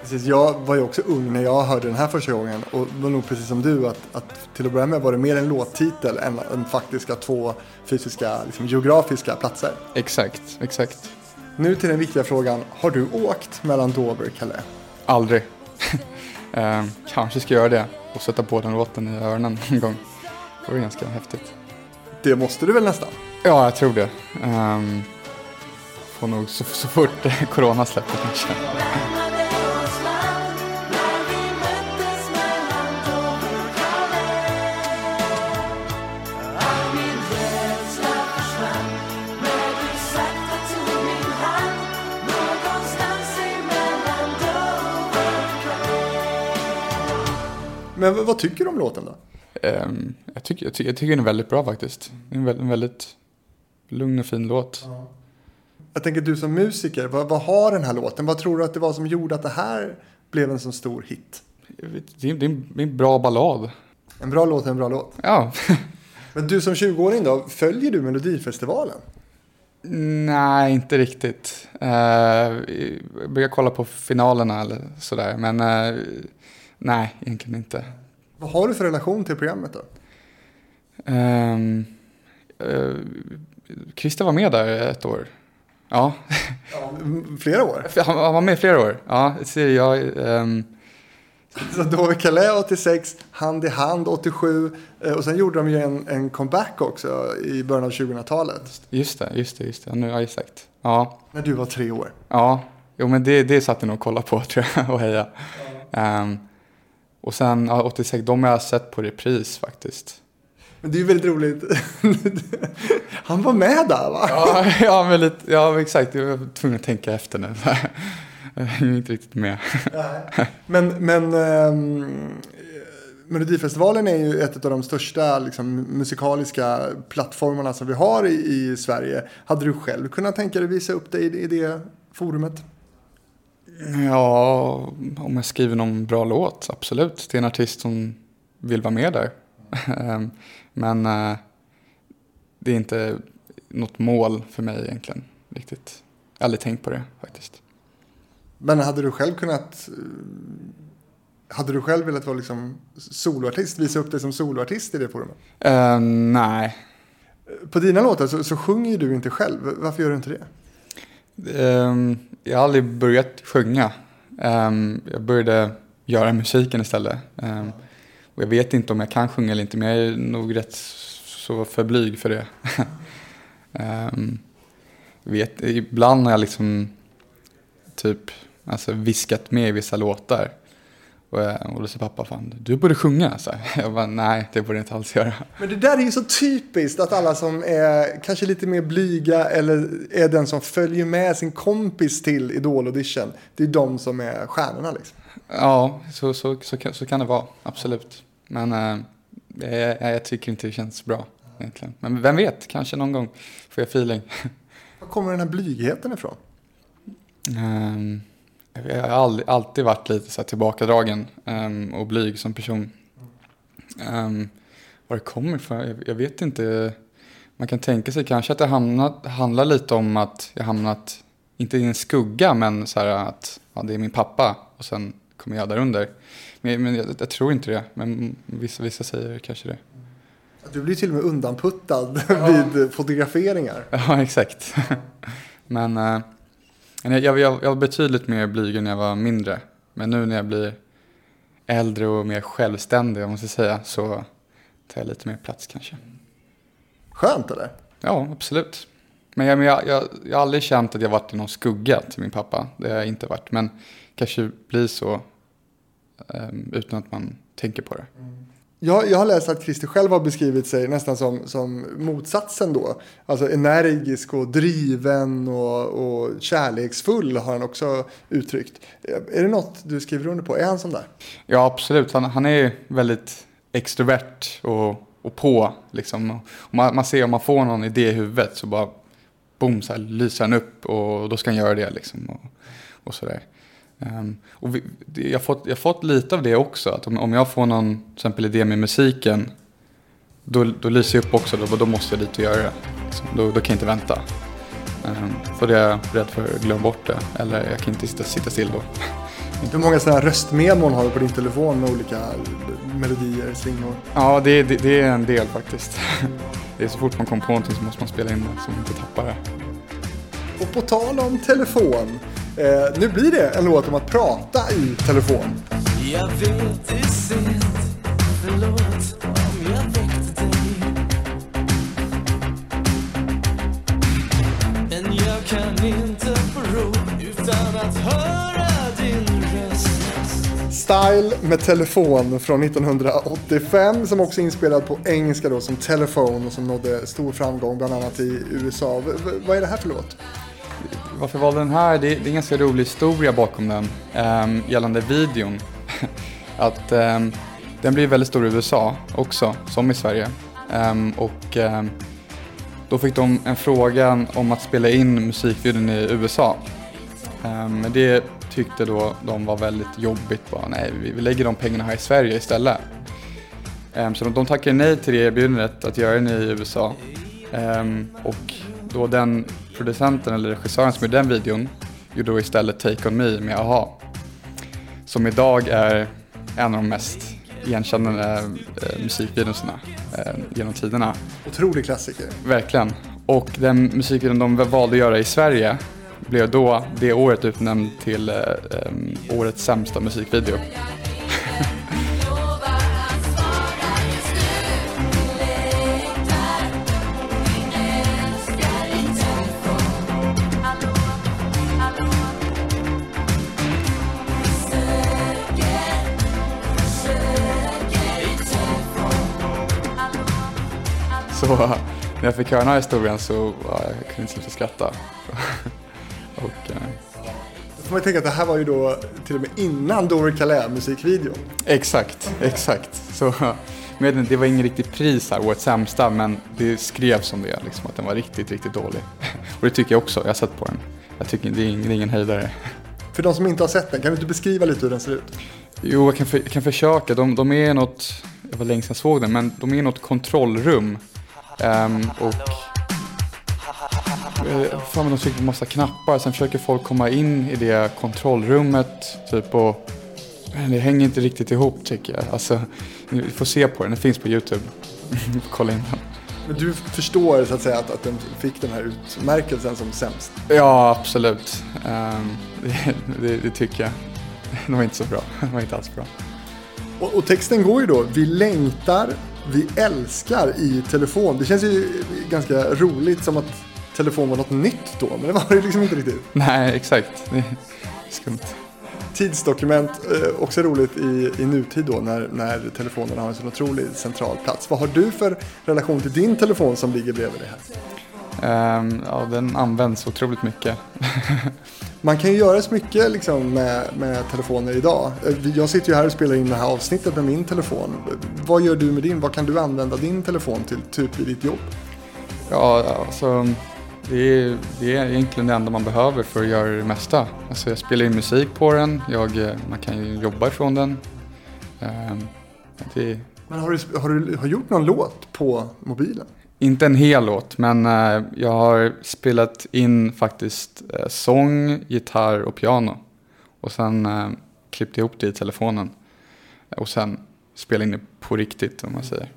Precis, jag var ju också ung när jag hörde den här första gången och var nog precis som du att, att till att börja med var det mer en låttitel än, än faktiska två fysiska, liksom, geografiska platser. Exakt, exakt. Nu till den viktiga frågan, har du åkt mellan Dover och Calais? Aldrig. Eh, kanske ska göra det och sätta på den låten i öronen någon gång. Det vore ganska häftigt. Det måste du väl nästan? Ja, jag tror det. Um, får nog så, så fort <laughs> corona släpper kanske. Men vad, tycker du om låten då? Ehm, jag, tycker, jag, tycker, jag tycker den är väldigt bra faktiskt. Det är en väldigt, en väldigt lugn och fin låt. Jag tänker du som musiker, vad, vad har den här låten? Vad tror du att det var som gjorde att det här blev en så stor hit? Vet, det, är, det är en- det är en bra ballad. En bra låt är en bra låt. Ja, <laughs> Men du som 20-åring då, följer du Melodifestivalen? nej inte riktigt. Uh, jag brukar kolla på finalerna eller sådär, men eh, nej, egentligen inte. Vad har du för relation till programmet då? Um, Christer var med där ett år. Ja, M- Flera år? han, han var med flera år. Ja, ser jag. ehm, Så Dover Calais 86, Hand i hand 87 eh, och sen gjorde de ju en, en comeback också i början av 2000-talet. just det, just det, just det. Nu, ja, exakt. Ja, När du var tre år. ja. Jo, men det, det satt jag nog och kollade på tror jag och heja. Ehm, och sen ja, 86, de har jag sett på repris faktiskt. Men det är ju väldigt roligt. <laughs> Han var med där va? Ja, <laughs> ja, men lite, ja exakt. Jag var tvungen att tänka efter nu. <laughs> Jag är inte riktigt med. Men, men ehm, Melodifestivalen är ju ett av de största liksom, musikaliska plattformarna som vi har i, i Sverige. Hade du själv kunnat tänka dig visa upp dig i, i det forumet? Ja, om jag skriver någon bra låt, absolut. Det är en artist som vill vara med där. <laughs> Ehm, Men eh, det är inte något mål för mig egentligen, riktigt. Jag har aldrig tänkt på det faktiskt. Men hade du själv kunnat... eh, Hade du själv velat vara liksom soloartist, visa upp dig som soloartist i det forumet? Ehm, nej, På dina låtar så, så sjunger ju du inte själv. Varför gör du inte det? Ehm, jag har aldrig börjat sjunga. Um, jag började göra musiken istället. Um, och jag vet inte om jag kan sjunga eller inte, men jag är nog rätt så för blyg för det. <laughs> um, vet, ibland har jag liksom typ alltså, viskat med i vissa låtar. Och, jag- och då säger pappa, fan, du borde sjunga. Så här. <laughs> Jag bara, nej, det borde jag inte alls göra. Men det där är ju så typiskt att alla som är kanske lite mer blyga eller är den som följer med sin kompis till Idol-audition. Det är de som är stjärnorna liksom. Ja, så, så, så, kan, så kan det vara, absolut. Men eh, jag, jag tycker inte det känns bra egentligen. Men vem vet, kanske någon gång får jag feeling. <laughs> Var kommer den här blygheten ifrån? Ehm, jag har aldrig, alltid varit lite så här tillbakadragen ehm, och blyg som person. Um, var det kommer ifrån? Jag, jag vet inte. Man kan tänka sig kanske att det hamnat, handlar lite om att jag hamnat, inte i en skugga, men så här att ja, det är min pappa och sen kommer jag där under. Men, men jag, jag tror inte det, men vissa, vissa säger kanske det. Du blir till och med undanputtad <laughs> vid fotograferingar. Ja, exakt. <laughs> Men men jag, jag, jag var betydligt mer blyg när jag var mindre. Men nu när jag blir äldre och mer självständig, man ska säga, så tar jag lite mer plats kanske. Skönt eller? Ja, absolut. Men, jag, men jag, jag, jag har aldrig känt att jag varit i någon skugga till min pappa. Det har jag inte varit. Men kanske blir så ehm, utan att man tänker på det. Jag, jag har läst att Christer själv har beskrivit sig nästan som, som motsatsen då. Alltså energisk och driven och, och kärleksfull har han också uttryckt. Är det något du skriver under på? Är han sån där? Ja, absolut. Han, han är väldigt extrovert och, och på. Liksom. Och man, man ser om man får någon idé i huvudet så bara boom, så här, lyser han upp och då ska han göra det. Liksom, och, och sådär. Um, och vi, jag, har fått, jag har fått lite av det också. Att om, om jag får någon till exempel idé med musiken. Då, då lyser jag upp också. Då, då måste jag dit och göra det. Liksom, då, då kan jag inte vänta. Um, för det är jag rädd för att glömma bort det. Eller jag kan inte sitta, sitta still då. <laughs> Hur många sådana här röstmemon har du på din telefon med olika melodier, slingor? Ja, det, det, det är en del faktiskt. <laughs> Det är så fort man kommer på någonting så måste man spela in det så man inte tappar det. Och på tal om telefon. Eh, nu blir det en låt om att prata i telefon. Jag vet det är sent, förlåt om jag väckte dig Men jag kan inte få ro utan att höra din röst Style med telefon från 1985 som också är inspelad på engelska då som Telephone och som nådde stor framgång bland annat i USA. V- vad är det här för låt? Varför jag valde den här? Det är, det är en ganska rolig historia bakom den um, gällande videon. <laughs> att um, den blev väldigt stor i USA också, som i Sverige. Um, och då fick de en fråga om att spela in musikvideon i USA. Men det tyckte då de var väldigt jobbigt. Bara, nej, vi, vi lägger de pengarna här i Sverige istället. Så de, de tackade nej till det erbjudandet att göra den i USA. Och då den producenten eller regissören som gjorde den videon gjorde då istället Take On Me med AHA. Som idag är en av de mest igenkännande eh, musikvideorna eh, genom tiderna. Otrolig klassiker. Verkligen. Och den musikvideon de valde att göra i Sverige blev då det året utnämnd till eh, em, årets sämsta musikvideo. <laughs> När jag fick höra den här historien så ja, jag kunde inte sluta skratta. <laughs> och, eh, Då får man tänka att det här var ju då till och med innan Dore Calais musikvideon. exakt, exakt. Så, men det var ingen riktigt pris här, årets sämsta, men det skrevs om det, liksom, att den var riktigt, riktigt dålig. <laughs> och det tycker jag också, jag har sett på den. Jag tycker det är ingen, det är ingen höjdare. För de som inte har sett den, kan du inte beskriva lite hur den ser ut? Jo, jag kan, för, kan försöka. De, de är något, jag var länge sedan jag såg den, men de är något kontrollrum. Ehm, och eh, fan, de trycker på massa knappar, sen försöker folk komma in i det kontrollrummet. Typ och men det hänger inte riktigt ihop tycker jag. Alltså, ni får se på den, den finns på YouTube. <laughs> Kolla in den. Men du förstår så att säga att, att den fick den här utmärkelsen som sämst. Ja, absolut. Ehm, <laughs> det, det, det tycker jag. <laughs> De var inte så bra. De var inte alls bra. Och, och texten går ju då, vi längtar, vi älskar i telefon. Det känns ju ganska roligt som att telefon var något nytt då, men det var det liksom inte riktigt. Nej, exakt. Det skumt. Tidsdokument, eh, också roligt i, i nutid då när, när telefonen har en så otroligt central plats. Vad har du för relation till din telefon som ligger bredvid dig här? Ehm, ja, den används otroligt mycket. <laughs> Man kan ju göra så mycket liksom med, med telefoner idag. Eh, Jag sitter ju här och spelar in det här avsnittet med min telefon. Vad gör du med din? Vad kan du använda din telefon till, typ i ditt jobb? Ja, alltså, det, är, det är egentligen det enda man behöver för att göra det mesta. Alltså, jag spelar in musik på den, jag, eh, man kan ju jobba ifrån den. Ehm, det, Men har du, har du har gjort någon låt på mobilen? Inte en hel låt, men eh, jag har spelat in faktiskt eh, sång, gitarr och piano. Och sen eh, klippt ihop det i telefonen. Och sen spela in det på riktigt om man säger.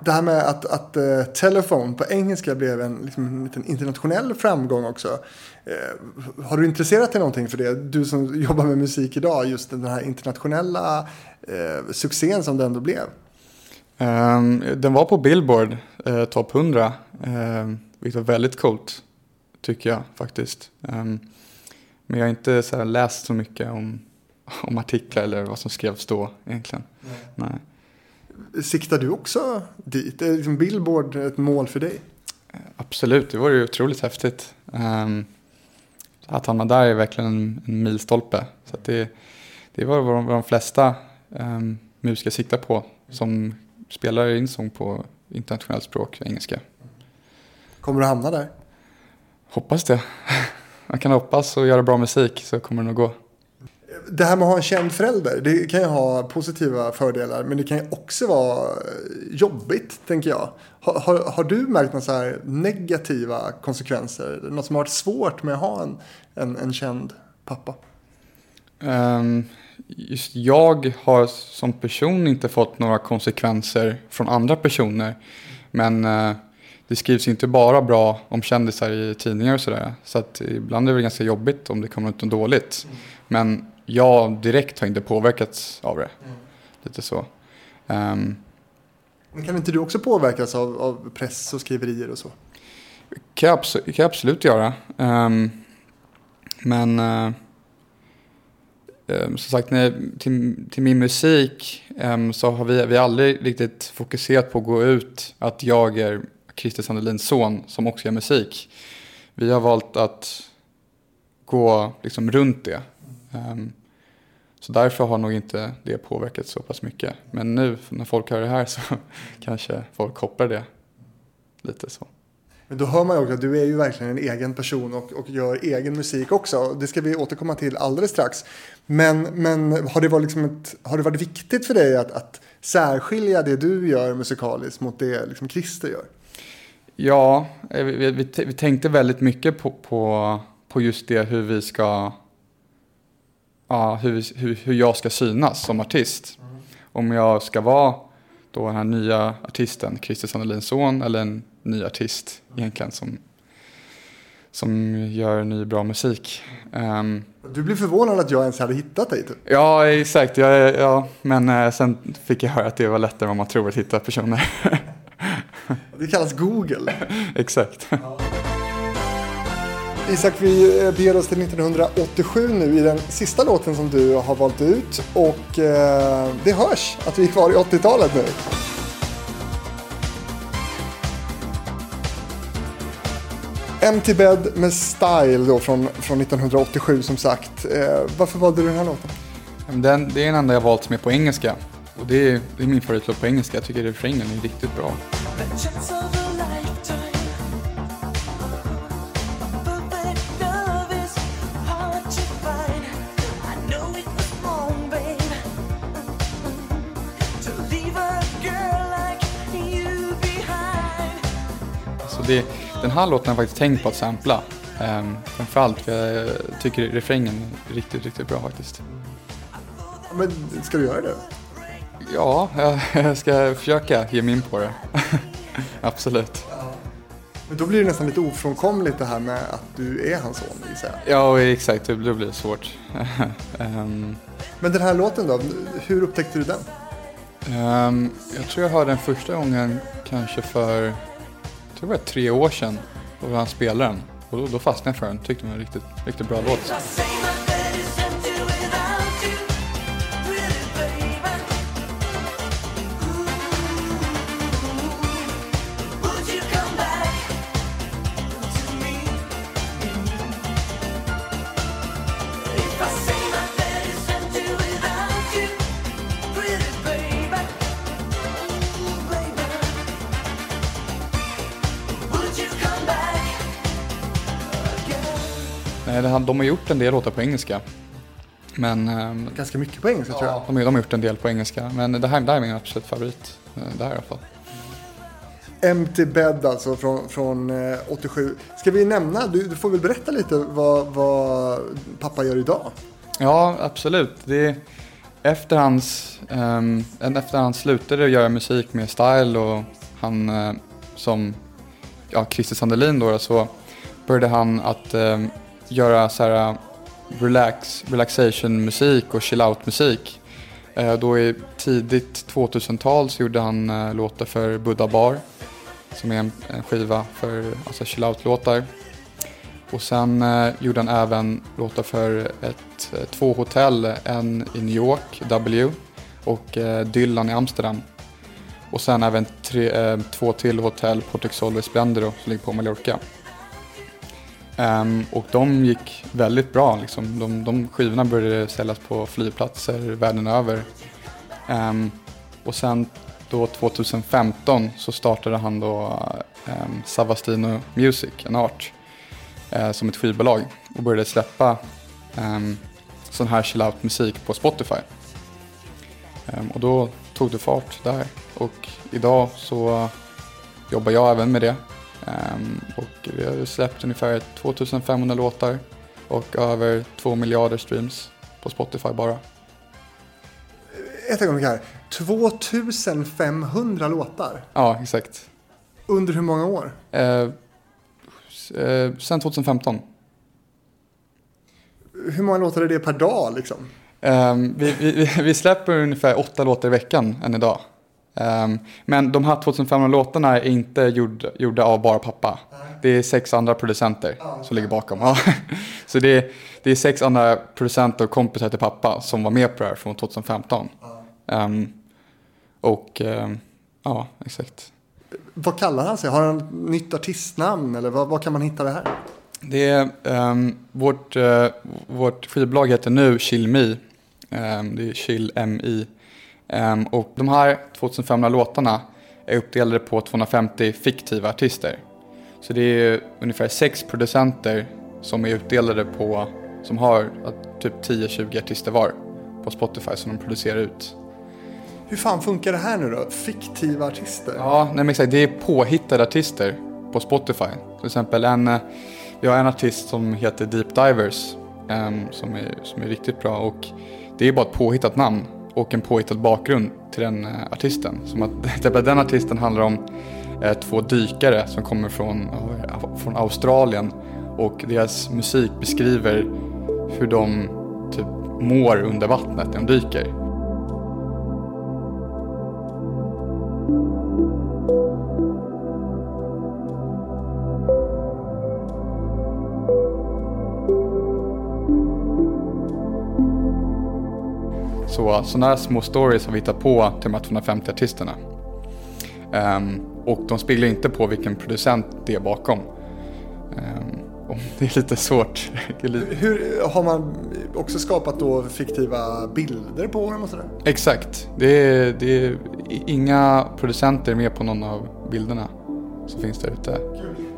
Det här med att, att uh, telefon på engelska blev en, liksom, en liten internationell framgång också. Uh, har du intresserat dig någonting för det? Du som <laughs> jobbar med musik idag, just den här internationella uh, succén som det ändå blev. Ehm, den var på Billboard, uh, topp 100. Um, vilket var väldigt coolt, tycker jag faktiskt. Ehm, men jag har inte så läst så mycket om, om artiklar eller vad som skrevs då egentligen. Nej. Siktar du också dit? Är liksom Billboard ett mål för dig? Absolut, det vore ju otroligt häftigt. Um, att hamna där är verkligen en, en milstolpe. Så det, det var vad de, vad de flesta um, musiker siktar på som spelar in sång på internationellt språk, engelska. Kommer du hamna där? Hoppas det. Man kan hoppas och göra bra musik så kommer det nog gå. det här med att ha en känd förälder, det kan ju ha positiva fördelar, men det kan ju också vara jobbigt, tänker jag. Har, har, har du märkt några så här negativa konsekvenser? Något som har varit svårt med att ha en, en, en känd pappa? Ehm, just jag har som person inte fått några konsekvenser från andra personer. Men eh, det skrivs inte bara bra om kändisar i tidningar och sådär. Så att ibland är det ganska jobbigt om det kommer ut något dåligt. Men jag direkt har inte påverkats av det. Lite så. Ehm, Men kan inte du också påverkas av, av press och skriverier och så? kan jag, kan jag absolut göra. Ehm, men ehm, Ehm, som sagt, till, till min musik ehm, så har vi, vi har aldrig riktigt fokuserat på att gå ut att jag är Christer Sandelins son som också gör musik. Vi har valt att gå liksom runt det. Ehm, så därför har nog inte det påverkat så pass mycket. Men nu när folk hör det här så <laughs> kanske folk kopplar det lite så. Men då hör man ju också att du är ju verkligen en egen person och, och gör egen musik också. Det ska vi återkomma till alldeles strax. Men, men har, det varit liksom ett, har det varit viktigt för dig att, att särskilja det du gör musikaliskt mot det liksom Christer gör? Ja, eh, vi, vi, vi tänkte väldigt mycket på, på, på just det hur vi ska... Ja, hur, vi- hur, hur jag ska synas som artist. Om jag ska vara då den här nya artisten, Christer Sandelins son, eller en ny artist egentligen som, som gör ny bra musik. Ehm, Du blir förvånad att jag ens hade hittat dig. Typ. ja, exakt. Ja, ja, ja, men eh, sen fick jag höra att det var lättare än vad man tror att hitta personer. <laughs> Det kallas Google. exakt. Isak, vi eh, beger oss till 1987 nu i den sista låten som du har valt ut. Och eh, det hörs att vi är kvar i 80-talet nu. Empty Bed med Style då från, från 1987 som sagt. Eh, varför valde du den här låten? Den, det är den enda jag valt som är på engelska. Och det är, det är min favoritlåt på engelska. Jag tycker refrängen är riktigt bra. The chance of a lifetime. Perfect love is hard to find. I know it was wrong, babe, to leave a girl like you behind. Så det, den här låten har jag faktiskt tänkt på att sampla. Um, framförallt för jag tycker refrängen är riktigt, riktigt bra faktiskt. Men ska du göra det? Ja, jag, ska försöka ge mig in på det. <laughs> Absolut. Men då blir det nästan lite ofrånkomligt det här med att du är hans son, gissar. Ja, exakt. Det blir svårt. <laughs> Ehm, Men den här låten då, hur upptäckte du den? ehm, jag tror jag hörde den första gången kanske för, tror det var tre år sedan. Då han spelade den. Och då, då fastnade jag för den. Tyckte det var en riktigt, riktigt bra låt. Det, de har gjort en del låtar på engelska. Men ehm, Ganska mycket på engelska tror jag. de, har- de har gjort en del på engelska. Men det här, det här är min absolut favorit. eh, Det här i alla fall. Empty Bed alltså från, från eh, 87. Ska vi nämna, du, du får väl berätta lite vad, vad pappa gör idag? Ja, absolut. Det är efter hans, um, efter han slutade göra musik med Style och han eh, som, ja, Christer Sandelin då, så började han att ehm, göra så här äh, relax, relaxation musik och chill out musik. Äh, då i tidigt 2000-tal så gjorde han äh, låtar för Buddha Bar som är en, skiva för alltså chill out låtar. Och sen gjorde han även låtar för ett, två hotell, en i New York, W, och Dylan i Amsterdam. Och sen även tre, två till hotell, Portuxol och Splendero som ligger på Mallorca. Um, och de gick väldigt bra. Liksom. De, de skivorna började säljas på flygplatser världen över. Um, och sen då 2015 så startade han då um, Savastino Music, en art, uh, som ett skivbolag och började släppa um, sån här chill out musik på Spotify. Och då tog det fart där. Och idag så jobbar jag även med det. Ehm, och vi har släppt ungefär 2500 låtar och över 2 miljarder streams på Spotify bara. Ett ögonblick här. 2500 låtar. Ja, exakt. Under hur många år? Eh, eh, sen 2015. Hur många låtar är det per dag liksom? Ehm, vi, vi, vi släpper ungefär åtta låtar i veckan än idag. Ehm, men de här 2500 låtarna är inte gjord, gjorda av bara pappa. Det är sex andra producenter som ligger bakom. <laughs> Så det är, det är sex andra producenter och kompisar till pappa som var med på det här från 2015. Ehm, och ehm, ja, exakt. Vad kallar han sig? Har han nytt artistnamn eller vad, vad kan man hitta det här? Det är, vårt, uh, vårt skivbolag heter nu Chill Me. Det är Chill MI. Ehm, och de här 2500 låtarna är uppdelade på 250 fiktiva artister. Så det är ungefär sex producenter som är utdelade på, som har typ 10-20 artister var på Spotify som de producerar ut. Hur fan funkar det här nu då? Fiktiva artister? Ja, nej men exakt. Det är påhittade artister på Spotify. Till exempel en, eh, vi har en artist som heter Deep Divers. ehm, som, är, som är riktigt bra och det är bara ett påhittat namn och en påhittad bakgrund till den eh, artisten. Som att, <laughs> till exempel den artisten handlar om eh, två dykare som kommer från, eh, från Australien och deras musik beskriver hur de typ mår under vattnet när de dyker. Så sådana här små stories har vi hittat på till de här 250 artisterna. Ehm, och de speglar inte på vilken producent det är bakom. Och <laughs> det är lite svårt. Hur har man också skapat då fiktiva bilder på dem och sådär? Exakt. Det är, det är inga producenter med på någon av bilderna som finns där ute.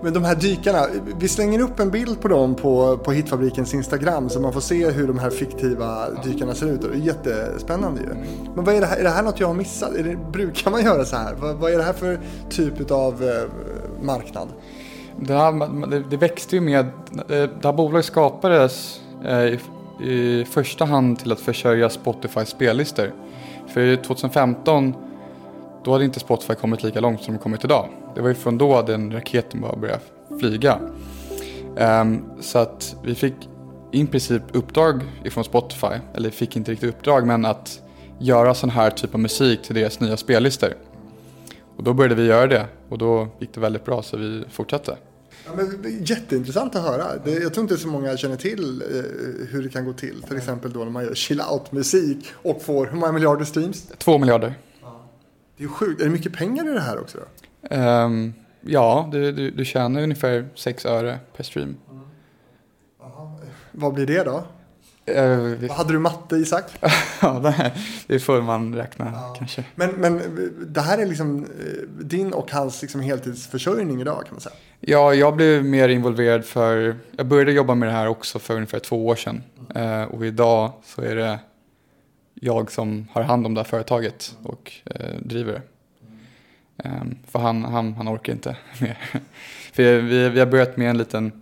Men de här dykarna, vi slänger upp en bild på dem på, på Hitfabrikens Instagram så man får se hur de här fiktiva dykarna ser ut. Det är jättespännande ju. Men vad är det här? Är det här något jag har missat? Det, brukar man göra så här? Vad, vad är det här för typ av eh, marknad? Det, här, det, det växte ju med, det här bolaget skapades eh, i, i första hand till att försörja Spotifys spellistor. För 2015 då hade inte Spotify kommit lika långt som de kommit idag. Det var ju från då den raketen bara började flyga. Ehm, så att vi fick i princip uppdrag ifrån Spotify, eller fick inte riktigt uppdrag, men att göra sån här typ av musik till deras nya spellistor. Och då började vi göra det och då gick det väldigt bra så vi fortsatte. Ja, men, det är jätteintressant att höra. Det, jag tror inte så många känner till eh, hur det kan gå till. Till exempel då när man gör chill out-musik och får hur många miljarder streams? Två miljarder. Det är ju sjukt. Är det mycket pengar i det här också då? Ehm, ja, du, du, du tjänar ungefär 6 öre per stream. Vad blir det då? Vad hade du matte Isak? <laughs> ja, det, här- det får man räkna kanske. Men, men det här är liksom eh, din och hans liksom heltidsförsörjning idag kan man säga. Ja, jag blev mer involverad för, jag började jobba med det här också för ungefär två år sedan. Eh, och idag så är det jag som har hand om det här företaget och eh, driver det. Ehm, för han, han, han orkar inte <laughs> mer. för vi, vi har börjat med en liten,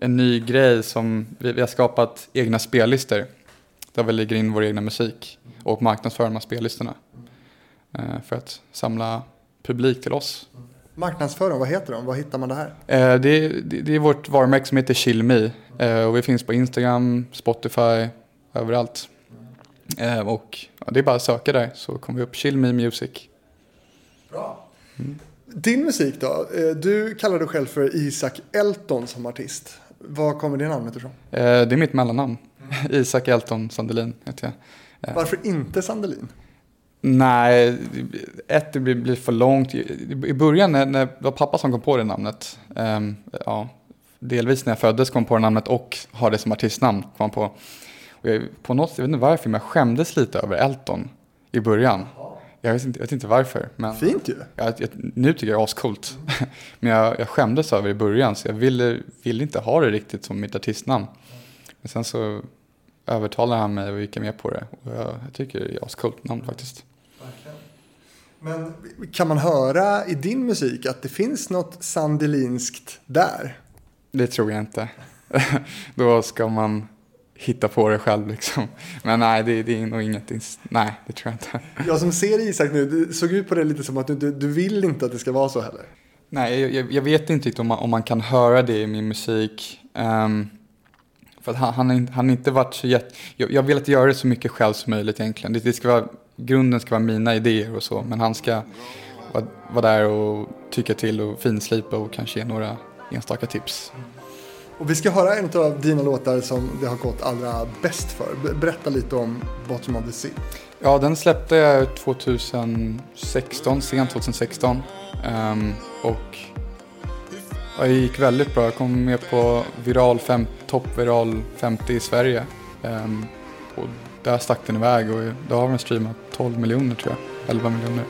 en ny grej som, vi, vi har skapat egna spellistor. Där vi lägger in vår egna musik och marknadsför de här spellistorna. Eh, för att samla publik till oss. Marknadsför dem, vad heter de? Var hittar man det här? Eh, det, det, det är vårt varumärke som heter Chill Me. Eh, och vi finns på Instagram, Spotify, överallt. Och det är bara att söka där så kommer vi upp Chill Me Music. Bra. Din musik då? Eh, Du kallar dig själv för Isak Elton som artist. Var kommer det namnet ifrån? Eh, det är mitt mellannamn. Isak Elton Sandelin heter jag. Ja. Varför inte Sandelin? Nej, ett det blir, för långt. I början när, när det var pappa som kom på det namnet. ehm, ja, delvis när jag föddes kom på det namnet och har det som artistnamn. Kom på. Och jag, på något jag vet inte varför, men jag skämdes lite över Elton i början. Jag vet inte, jag vet inte varför. Men Fint ju. jag, jag, nu tycker jag det är ascoolt. <laughs> men jag, jag skämdes över det i början så jag ville, ville inte ha det riktigt som mitt artistnamn. Men sen så övertalade han mig och gick med på det. Och jag, jag tycker det är ascoolt namn faktiskt. Men kan man höra i din musik att det finns något sandelinskt där? Det tror jag inte. <laughs> Då ska man hitta på det själv liksom. Men nej, det, det är nog inget. Nej, det tror jag inte. Jag som ser Isak nu, det såg ut på det lite som att du, du, du vill inte att det ska vara så heller. Nej, jag- jag, vet inte riktigt om man, om man kan höra det i min musik. Ehm, för att han, han, han inte varit så jätte... Jag, jag vill att göra det så mycket själv som möjligt egentligen. Det, det ska vara, grunden ska vara mina idéer och så. Men han ska vara, vara där och tycka till och finslipa och kanske ge några enstaka tips. Och vi ska höra en av dina låtar som det har gått allra bäst för. Berätta lite om Bottom of the Sea. Ja, den släppte jag 2016, sent 2016. Um, ehm, och ja, det gick väldigt bra. Jag kom med på viral fem, topp viral 50 i Sverige. Um, och där stack den iväg och då har den streamat 12 miljoner tror jag. 11 miljoner.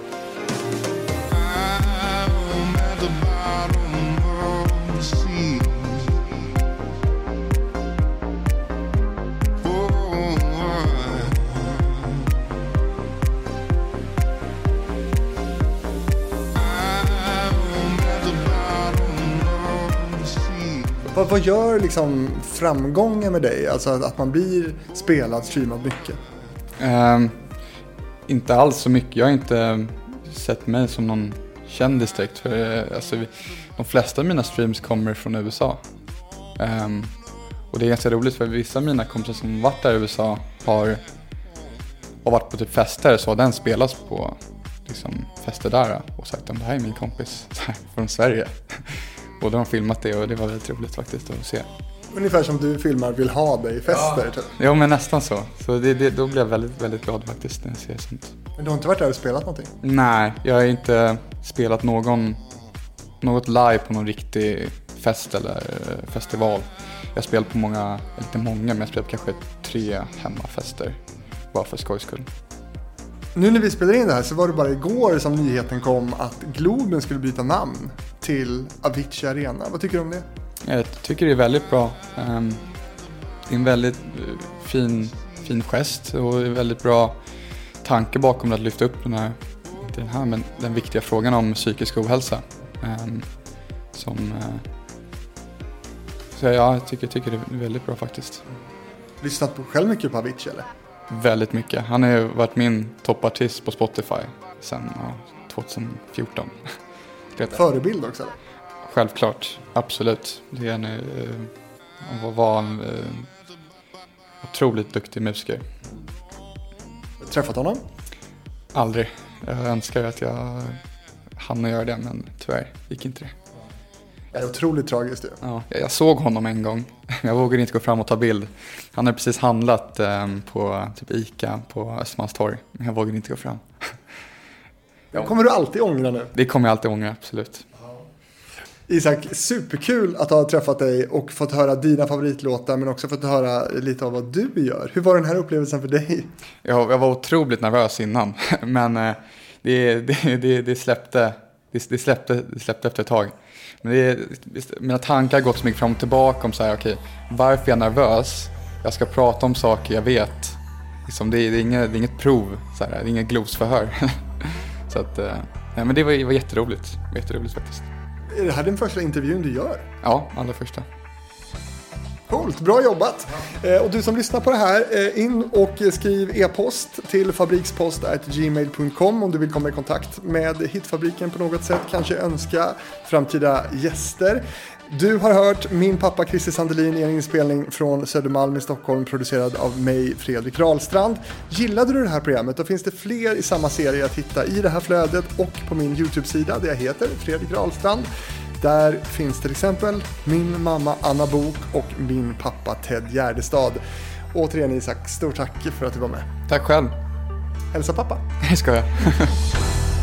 Vad, gör liksom framgången med dig? Alltså att, att man blir spelad, streamad mycket. Um, inte alls så mycket. Jag har inte sett mig som någon kändis direkt. För, eh, alltså, vi, de flesta av mina streams kommer från USA. Um, och det är ganska roligt för vissa av mina kompisar som varit där i USA har, har varit på typ fester så har den spelats på liksom, fester där och sagt att det här är min kompis <laughs> från Sverige och då har de filmat det och det var väldigt roligt faktiskt att se. Ungefär som du filmar Vill ha dig-fester. Typ. Jo men nästan så. Så det, det, då blir jag väldigt, väldigt glad faktiskt när jag ser sånt. Men du har inte varit där och spelat någonting? Nej, jag har inte spelat någon, något live på någon riktig fest eller eh, festival. Jag har spelat på många, inte många, men jag har spelat på kanske tre hemmafester. Bara för skojs skull. Nu när vi spelar in det här så var det bara igår som nyheten kom att Globen skulle byta namn till Avicii Arena. Vad tycker du om det? Jag tycker det är väldigt bra. Ehm, Det är en väldigt eh, fin, fin gest och en väldigt bra tanke bakom att lyfta upp den här, inte den här, men den viktiga frågan om psykisk ohälsa. Ehm, Som, eh, så ja, jag tycker, tycker det är väldigt bra faktiskt. Lyssnat på, själv mycket på Avicii eller? Väldigt mycket. Han har ju varit min toppartist på Spotify sedan ja, 2014. Det är det. Förebild också eller? Självklart, absolut. Det är en, eh, han var en eh, otroligt duktig musiker. Träffat honom? Aldrig. Jag önskar att jag hann göra det, men tyvärr gick inte det. Det är otroligt tragiskt ju. Ja, jag såg honom en gång. <laughs> Jag vågade inte gå fram och ta bild. Han hade precis handlat eh, på typ Ica på Östermalmstorg. Men jag vågade inte gå fram. Det kommer du alltid ångra nu. Det kommer jag alltid ångra, absolut. Isak, superkul att ha träffat dig och fått höra dina favoritlåtar men också fått höra lite av vad du gör. Hur var den här upplevelsen för dig? Jag, jag var otroligt nervös innan, <laughs> men eh, det, det, det, det, släppte, det, det, släppte, det släppte efter ett tag. Men det, mina tankar har gått så mycket fram och tillbaka om så här, okej, varför är jag nervös? Jag ska prata om saker jag vet. Liksom, det, är, det, är inget, det är inget prov, så här, det är inget glosförhör. <laughs> så att, eh, nej, men det var, det var jätteroligt, jätteroligt faktiskt. Är det här den första intervjun du gör? Ja, allra första. Coolt, bra jobbat! Eh, och du som lyssnar på det här, eh, in och skriv e-post till fabrikspost.gmail.com om du vill komma i kontakt med Hitfabriken på något sätt, kanske önska framtida gäster. Du har hört min pappa Christer Sandelin i en inspelning från Södermalm i Stockholm producerad av mig, Fredrik Rahlstrand. Gillade du det här programmet då finns det fler i samma serie att hitta i det här flödet och på min YouTube-sida där jag heter Fredrik Rahlstrand. Där finns till exempel min mamma Anna Bok och min pappa Ted Gärdestad. Återigen Isak, stort tack för att du var med. Tack själv. Hälsa pappa! Det ska jag. <laughs>